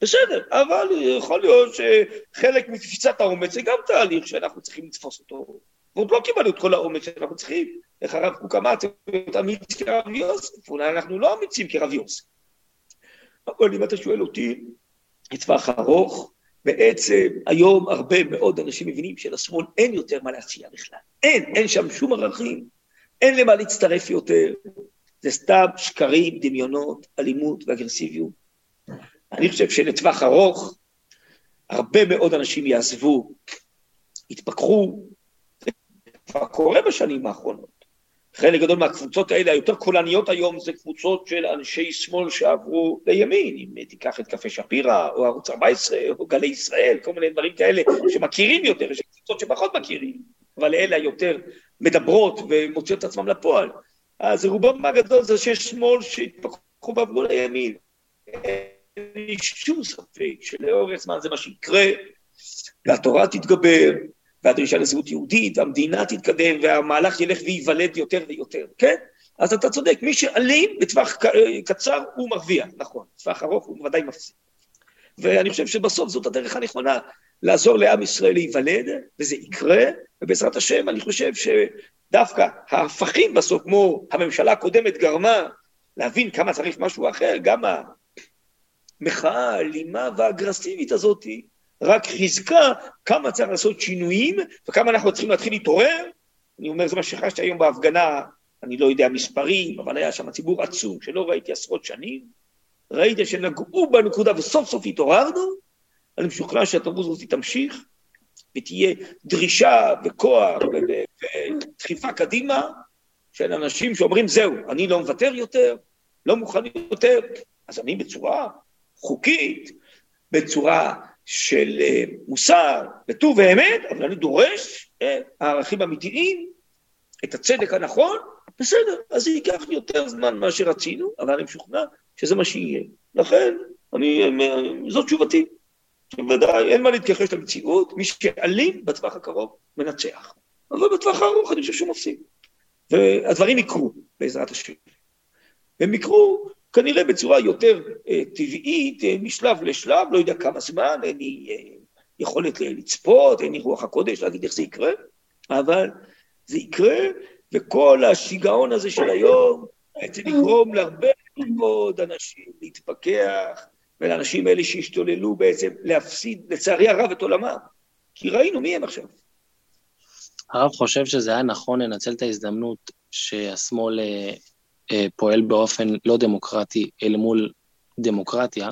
בסדר, אבל יכול להיות שחלק מתפיסת האומץ זה גם תהליך שאנחנו צריכים לתפוס אותו. ועוד לא קיבלנו את כל האומץ שאנחנו צריכים. איך הרב קוק אמר, צריך להיות אמיץ כרב יוסף, אולי אנחנו לא אמיצים כרב יוסף. אבל אם אתה שואל אותי, לטווח ארוך, בעצם היום הרבה מאוד אנשים מבינים שלשמאל אין יותר מה להציע בכלל. אין, אין שם שום ערכים, אין למה להצטרף יותר. זה סתם שקרים, דמיונות, אלימות ואגרסיביות. אני חושב שלטווח ארוך, הרבה מאוד אנשים יעזבו, יתפכחו, זה כבר קורה בשנים האחרונות. חלק גדול מהקבוצות האלה, היותר קולניות היום, זה קבוצות של אנשי שמאל שעברו לימין, אם תיקח את קפה שפירא, או ערוץ 14, או גלי ישראל, כל מיני דברים כאלה שמכירים יותר, יש קבוצות שפחות מכירים, אבל אלה היותר מדברות ומוציאות את עצמם לפועל. אז רובם הגדול זה שיש שמאל שהתפכחו ועברו לימין. אין לי שום ספק שלאורך זמן זה מה שיקרה, והתורה תתגבר, והדרישה לזהות יהודית, והמדינה תתקדם, והמהלך ילך וייוולד יותר ויותר, כן? אז אתה צודק, מי שאלים בטווח קצר הוא מרוויח, נכון, בטווח ארוך הוא בוודאי מפסיד. ואני חושב שבסוף זאת הדרך הנכונה, לעזור לעם ישראל להיוולד, וזה יקרה, ובעזרת השם אני חושב שדווקא ההפכים בסוף, כמו הממשלה הקודמת גרמה, להבין כמה צריך משהו אחר, גם המחאה האלימה והאגרסיבית הזאת, רק חיזקה כמה צריך לעשות שינויים וכמה אנחנו צריכים להתחיל להתעורר. אני אומר, זה מה שחשתי היום בהפגנה, אני לא יודע מספרים, אבל היה שם ציבור עצום שלא ראיתי עשרות שנים. ראיתי שנגעו בנקודה וסוף סוף התעוררנו. אני משוכנע שהתרבות הזאת תמשיך ותהיה דרישה וכוח ודחיפה קדימה של אנשים שאומרים, זהו, אני לא מוותר יותר, לא מוכן יותר, אז אני בצורה חוקית, בצורה של אה, מוסר וטוב ואמת, אבל אני דורש אה, הערכים האמיתיים, את הצדק הנכון, בסדר, אז זה ייקח יותר זמן ממה שרצינו, אבל אני משוכנע שזה מה שיהיה. לכן, אני, אה, זאת תשובתי. בוודאי, אין מה להתכחש למציאות, מי שאלים בטווח הקרוב מנצח. אבל בטווח הארוך אני חושב שהוא מפסיד. והדברים יקרו, בעזרת השם. הם יקרו כנראה בצורה יותר אה, טבעית, אה, משלב לשלב, לא יודע כמה זמן, אין לי אה, יכולת לצפות, אין לי רוח הקודש להגיד איך זה יקרה, אבל זה יקרה, וכל השיגעון הזה של היום בעצם יגרום להרבה מאוד אנשים להתפכח, ולאנשים האלה שהשתוללו בעצם להפסיד, לצערי הרב, את עולמם. כי ראינו מי הם עכשיו. הרב חושב שזה היה נכון לנצל את ההזדמנות שהשמאל אה, פועל באופן לא דמוקרטי אל מול דמוקרטיה,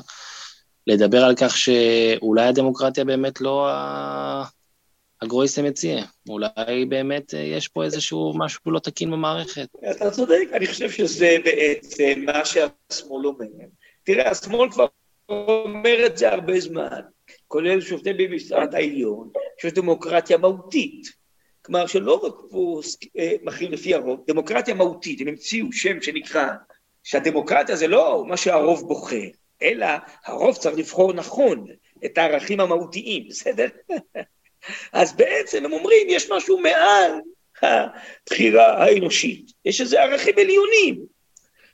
לדבר על כך שאולי הדמוקרטיה באמת לא הגרויסם מציע, אולי באמת אה, יש פה איזשהו משהו לא תקין במערכת. אתה צודק, אני חושב שזה בעצם מה שהשמאל אומר. תראה, השמאל כבר אומר את זה הרבה זמן, כולל שופטי במשרד העליון, שיש דמוקרטיה מהותית. כלומר שלא רק פה אה, מכיל לפי הרוב, דמוקרטיה מהותית, הם המציאו שם שנקרא שהדמוקרטיה זה לא מה שהרוב בוחר, אלא הרוב צריך לבחור נכון את הערכים המהותיים, בסדר? אז בעצם הם אומרים, יש משהו מעל הבחירה האנושית, יש איזה ערכים עליונים.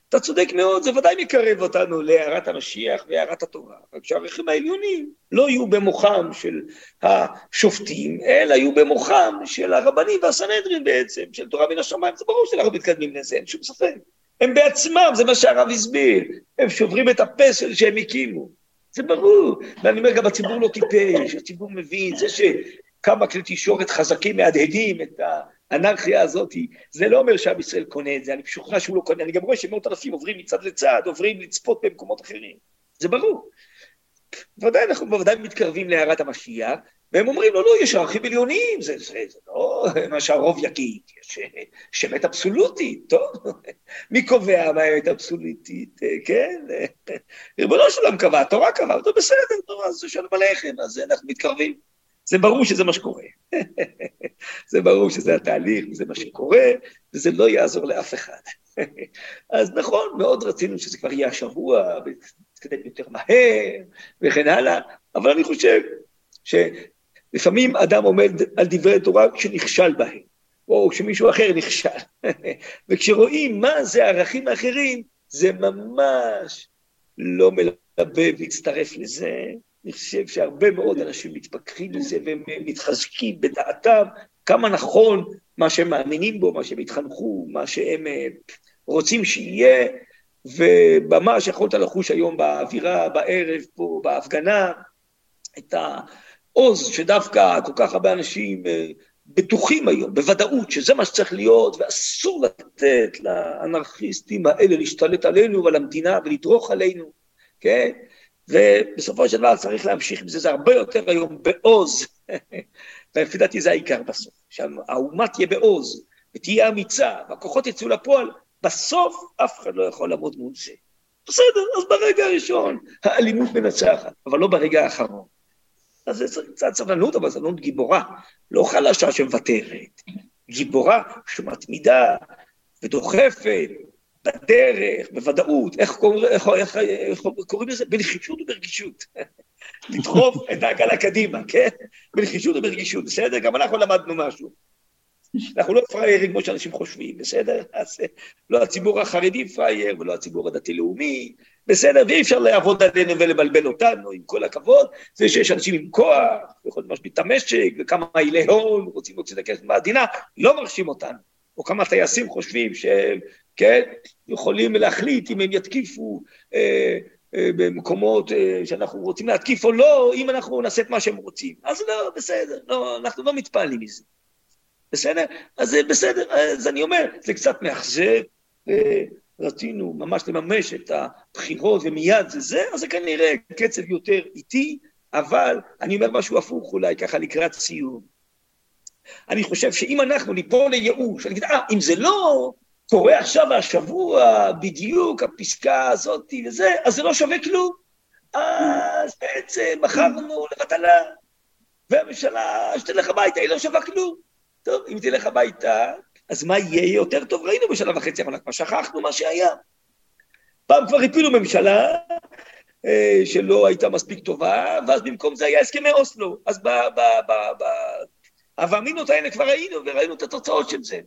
אתה צודק מאוד, זה ודאי מקרב אותנו להערת המשיח והערת התורה, רק שהערכים העליונים לא יהיו במוחם של השופטים, אלא יהיו במוחם של הרבנים והסנהדרין בעצם, של תורה מן השמיים, זה ברור שאנחנו מתקדמים לזה, אין שום ספק. הם בעצמם, זה מה שהרב הסביר, הם שוברים את הפסל שהם הקימו. זה ברור, ואני אומר, גם הציבור לא טיפש, הציבור מבין, זה שכמה כלי תקשורת חזקים מהדהדים את ה... האנרכיה הזאת, זה לא אומר שעם ישראל קונה את זה, אני משוכנע שהוא לא קונה, אני גם רואה שמאות אלפים עוברים מצד לצד, עוברים לצפות במקומות אחרים, זה ברור. בוודאי אנחנו בוודאי מתקרבים להערת המשיח, והם אומרים לו, לא, יש ערכים עליונים, זה, זה, זה לא מה שהרוב יגיד, יש אמת אבסולוטית, טוב? מי קובע מה האמת אבסולוטית, כן? ריבונו של עולם קבע, התורה קבעה, טוב, בסדר, טוב, אז יש לנו בלחם, אז אנחנו מתקרבים. זה ברור שזה מה שקורה. זה ברור שזה התהליך, וזה מה שקורה, וזה לא יעזור לאף אחד. אז נכון, מאוד רצינו שזה כבר יהיה השבוע, ונתקדם יותר מהר, וכן הלאה, אבל אני חושב שלפעמים אדם עומד על דברי תורה כשנכשל בהם, או כשמישהו אחר נכשל. וכשרואים מה זה הערכים האחרים, זה ממש לא מלבב להצטרף לזה, אני חושב שהרבה מאוד אנשים מתפכחים מזה והם מתחזקים בדעתם כמה נכון מה שהם מאמינים בו, מה שהם התחנכו, מה שהם אה, רוצים שיהיה, וממש יכולת לחוש היום באווירה, בערב פה, בהפגנה, את העוז שדווקא כל כך הרבה אנשים אה, בטוחים היום, בוודאות, שזה מה שצריך להיות, ואסור לתת לאנרכיסטים האלה להשתלט עלינו ועל המדינה ולדרוך עלינו, כן? ובסופו של דבר צריך להמשיך עם זה, זה הרבה יותר היום בעוז, ולפי דעתי זה העיקר בסוף, שהאומה תהיה בעוז, ותהיה אמיצה, והכוחות יצאו לפועל, בסוף אף אחד לא יכול לעמוד מול זה. בסדר, אז ברגע הראשון האלימות מנצחת, אבל לא ברגע האחרון. אז זה קצת סבלנות, אבל סבלנות גיבורה, לא חלשה שמוותרת, גיבורה שמתמידה ודוחפת בדרך, בוודאות, איך, קורא, איך, איך, איך קוראים לזה? בנחישות וברגישות. לדחוף את העגלה קדימה, כן? בנחישות וברגישות, בסדר? גם אנחנו למדנו משהו. אנחנו לא פראיירים כמו שאנשים חושבים, בסדר? אז לא הציבור החרדי פראייר ולא הציבור הדתי-לאומי, בסדר? ואי אפשר לעבוד עלינו ולבלבל אותנו, עם כל הכבוד. זה שיש אנשים עם כוח, יכולים להשבית את המשק, וכמה מעילי הון רוצים להוציא את הכסף מהמדינה, לא מרשים אותנו. או כמה טייסים חושבים שהם, כן, יכולים להחליט אם הם יתקיפו אה, אה, במקומות אה, שאנחנו רוצים להתקיף או לא, אם אנחנו נעשה את מה שהם רוצים. אז לא, בסדר, לא, אנחנו לא מתפעלים מזה. בסדר? אז בסדר, אז אני אומר, זה קצת מאכזב, רצינו ממש לממש את הבחירות ומיד זה זה, אז זה כנראה קצב יותר איטי, אבל אני אומר משהו הפוך אולי ככה לקראת סיום. אני חושב שאם אנחנו ניפול לייאוש, אני אגיד, אה, אם זה לא קורה עכשיו השבוע, בדיוק הפסקה הזאת וזה, אז זה לא שווה כלום. אז בעצם מכרנו לבטלה, והממשלה שתלך הביתה, היא לא שווה כלום. טוב, אם תלך הביתה, אז מה יהיה יותר טוב? ראינו בשנה וחצי אבל כבר שכחנו מה שהיה. פעם כבר הפילו ממשלה אה, שלא הייתה מספיק טובה, ואז במקום זה היה הסכמי אוסלו. אז הוואמינות האלה כבר היינו, וראינו את התוצאות של זה.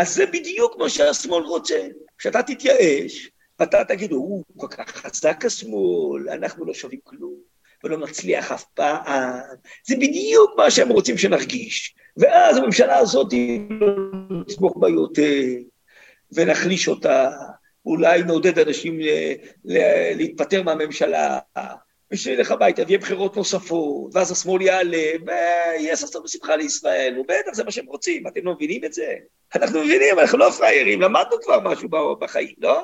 אז זה בדיוק מה שהשמאל רוצה. כשאתה תתייאש, ואתה תגיד, הוא כל כך חזק השמאל, אנחנו לא שווים כלום, ולא נצליח אף פעם. זה בדיוק מה שהם רוצים שנרגיש. ואז הממשלה הזאת לא נתמוך בה יותר, ונחליש אותה, אולי נעודד אנשים להתפטר מהממשלה, ושילך הביתה ויהיה בחירות נוספות, ואז השמאל יעלה, ויהיה ששון בשמחה לישראל, ובטח זה מה שהם רוצים, אתם לא מבינים את זה? אנחנו מבינים, אנחנו לא פראיירים, למדנו כבר משהו בחיים, לא?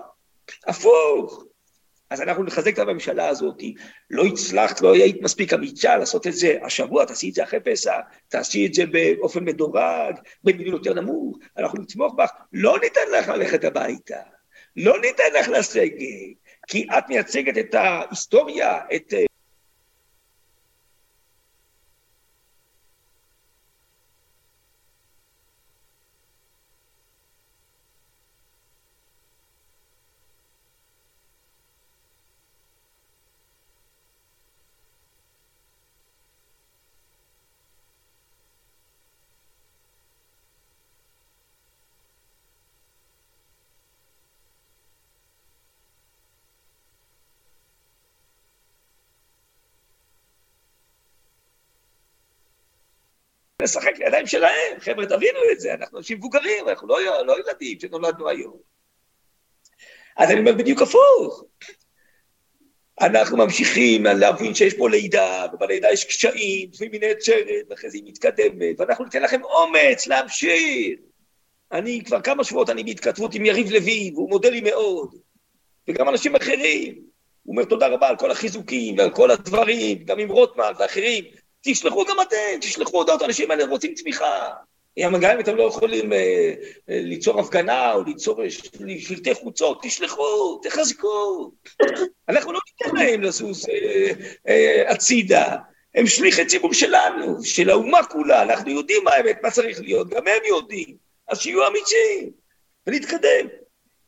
הפוך. אז אנחנו נחזק את הממשלה הזאת. לא הצלחת, לא היית מספיק אמיצה לעשות את זה השבוע, תעשי את זה אחרי פסח, תעשי את זה באופן מדורג, במינון יותר נמוך, אנחנו נתמוך בך, לא ניתן לך ללכת הביתה, לא ניתן לך לסגת, כי את מייצגת את ההיסטוריה, את לשחק לידיים שלהם. חבר'ה, תבינו את זה, אנחנו אנשים מבוגרים, אנחנו לא, לא ילדים שנולדנו היום. אז אני אומר בדיוק הפוך. אנחנו ממשיכים להבין שיש פה לידה, ובלידה יש קשיים, לפעמים היא נעצרת, ואחרי זה היא מתקדמת, ואנחנו ניתן לכם אומץ להמשיך. אני כבר כמה שבועות אני בהתכתבות עם יריב לוין, והוא מודה לי מאוד, וגם אנשים אחרים. הוא אומר תודה רבה על כל החיזוקים ועל כל הדברים, גם עם רוטמן ואחרים. תשלחו גם אתם, תשלחו הודעות, האנשים האלה רוצים תמיכה. גם אם אתם לא יכולים אה, אה, ליצור הפגנה או ליצור שלטי חוצות, תשלחו, תחזקו. אנחנו לא ניתן להם לזוז הצידה. הם שליחי ציבור שלנו, של האומה כולה, אנחנו יודעים מה האמת, מה צריך להיות, גם הם יודעים. אז שיהיו אמיצים, ונתקדם.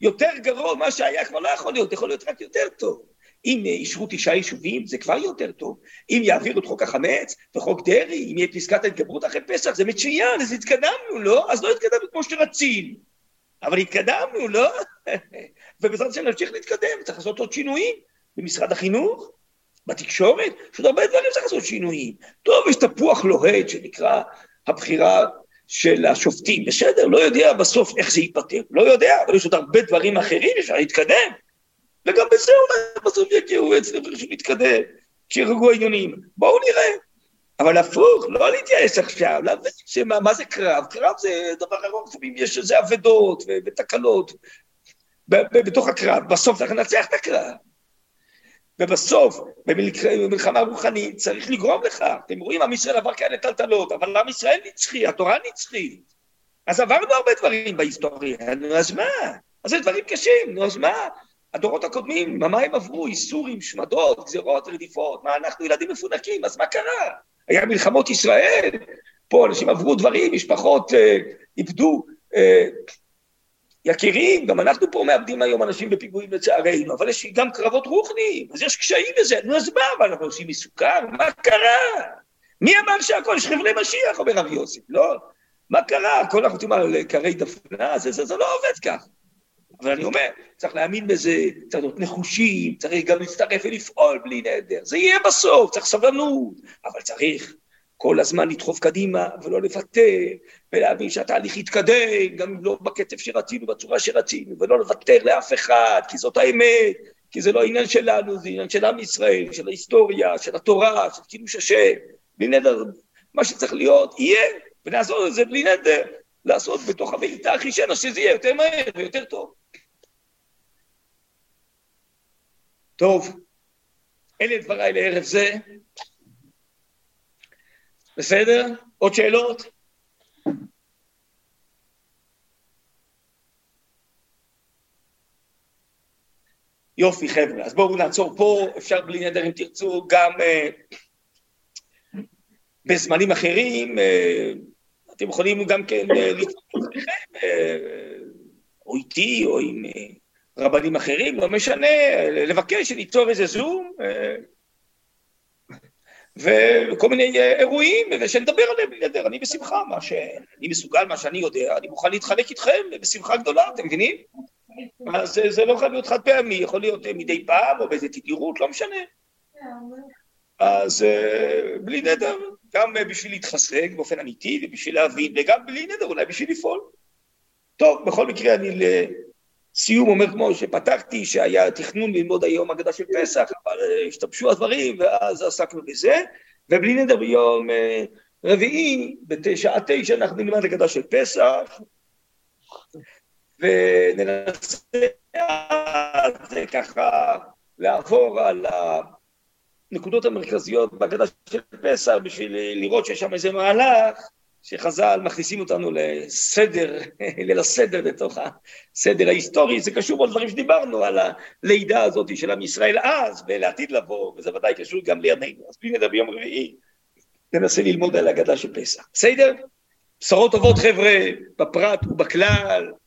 יותר גרוע מה שהיה כבר לא יכול להיות, יכול להיות רק יותר טוב. אם אישרו תשעה יישובים, זה כבר יותר טוב. אם יעבירו את חוק החמץ וחוק דרעי, אם יהיה פסקת ההתגברות אחרי פסח, זה מצוין, אז התקדמנו, לא? אז לא התקדמנו כמו שרצינו. אבל התקדמנו, לא? ובעזרת השם נמשיך להתקדם, צריך לעשות עוד שינויים במשרד החינוך, בתקשורת, יש עוד הרבה דברים שצריך לעשות שינויים. טוב, יש תפוח לוהט שנקרא הבחירה של השופטים, בסדר, לא יודע בסוף איך זה ייפתר, לא יודע, אבל יש עוד הרבה דברים אחרים, אפשר להתקדם. וגם בזה אולי בסוף יגיעו אצלנו בשביל להתקדם, כשירגעו העניונים. בואו נראה. אבל הפוך, לא להתייאש עכשיו, להבין שמה מה זה קרב? קרב זה דבר ארוך, לפעמים יש איזה אבדות ותקלות בתוך הקרב, בסוף צריך לנצח את הקרב. ובסוף, במלחמה רוחנית, צריך לגרום לכך. אתם רואים, עם ישראל עבר כאלה טלטלות, אבל עם ישראל נצחי, התורה נצחית. אז עברנו הרבה דברים בהיסטוריה, נו אז מה? אז זה דברים קשים, נו אז מה? הדורות הקודמים, מה הם עברו? איסורים, שמדות, גזירות, רדיפות, מה אנחנו ילדים מפונקים, אז מה קרה? היה מלחמות ישראל, פה אנשים עברו דברים, משפחות אה, איבדו אה, יקירים, גם אנחנו פה מאבדים היום אנשים בפיגועים לצערנו, אבל יש גם קרבות רוחניים, אז יש קשיים בזה, נו אז מה, אבל אנחנו עושים מסוכר? מה קרה? מי אמר שהכל יש חבלי משיח, אומר רבי יוסף, לא? מה קרה? הכל אנחנו יודעים על קרי דפנה, זה, זה, זה לא עובד כך. אבל אני אומר, צריך להאמין בזה, צריך להיות נחושים, צריך גם להצטרף ולפעול בלי נדר. זה יהיה בסוף, צריך סבלנות, אבל צריך כל הזמן לדחוף קדימה ולא לוותר, ולהבין שהתהליך יתקדם, גם אם לא בקצב שרצינו, בצורה שרצינו, ולא לוותר לאף אחד, כי זאת האמת, כי זה לא עניין שלנו, זה עניין של עם ישראל, של ההיסטוריה, של התורה, של קידוש השם, בלי נדר, מה שצריך להיות, יהיה, ונעזור לזה בלי נדר, לעשות בתוך הביתה אחישנה, שזה יהיה יותר מהר ויותר טוב. טוב, אלה דבריי לערב זה. בסדר? עוד שאלות? יופי חבר'ה, אז בואו נעצור פה, אפשר בלי נדר אם תרצו גם אה, בזמנים אחרים, אה, אתם יכולים גם כן אה, לתפוס אה, או איתי או עם אה, רבנים אחרים, לא משנה, לבקש שניצור איזה זום, אה, וכל מיני אה, אירועים, ושנדבר עליהם בלי אני בשמחה, מה שאני מסוגל, מה שאני יודע, אני מוכן להתחלק איתכם בשמחה גדולה, אתם מבינים? אז זה, לא חייב להיות חד פעמי, יכול להיות אה, מדי פעם או באיזה תדירות, לא משנה. אז בלי נדר, גם בשביל להתחזק באופן אמיתי ובשביל להבין, וגם בלי נדר, אולי בשביל לפעול. טוב, בכל מקרה אני סיום אומר כמו שפתחתי, שהיה תכנון ללמוד היום הגדה של פסח, אבל אה, השתבשו הדברים ואז עסקנו בזה, ובלי נדר ביום אה, רביעי, בשעה תשע אנחנו נלמד הגדה של פסח, וננסה ככה לעבור על הנקודות המרכזיות בהגדה של פסח בשביל לראות שיש שם איזה מהלך שחז"ל מכניסים אותנו לסדר, ליל הסדר בתוך הסדר ההיסטורי, זה קשור בעוד דברים שדיברנו, על הלידה הזאת של עם ישראל אז, ולעתיד לבוא, וזה ודאי קשור גם לימינו. אז בלי נדע ביום רביעי, ננסה ללמוד על ההגדה של פסח. בסדר? בשורות טובות חבר'ה, בפרט ובכלל.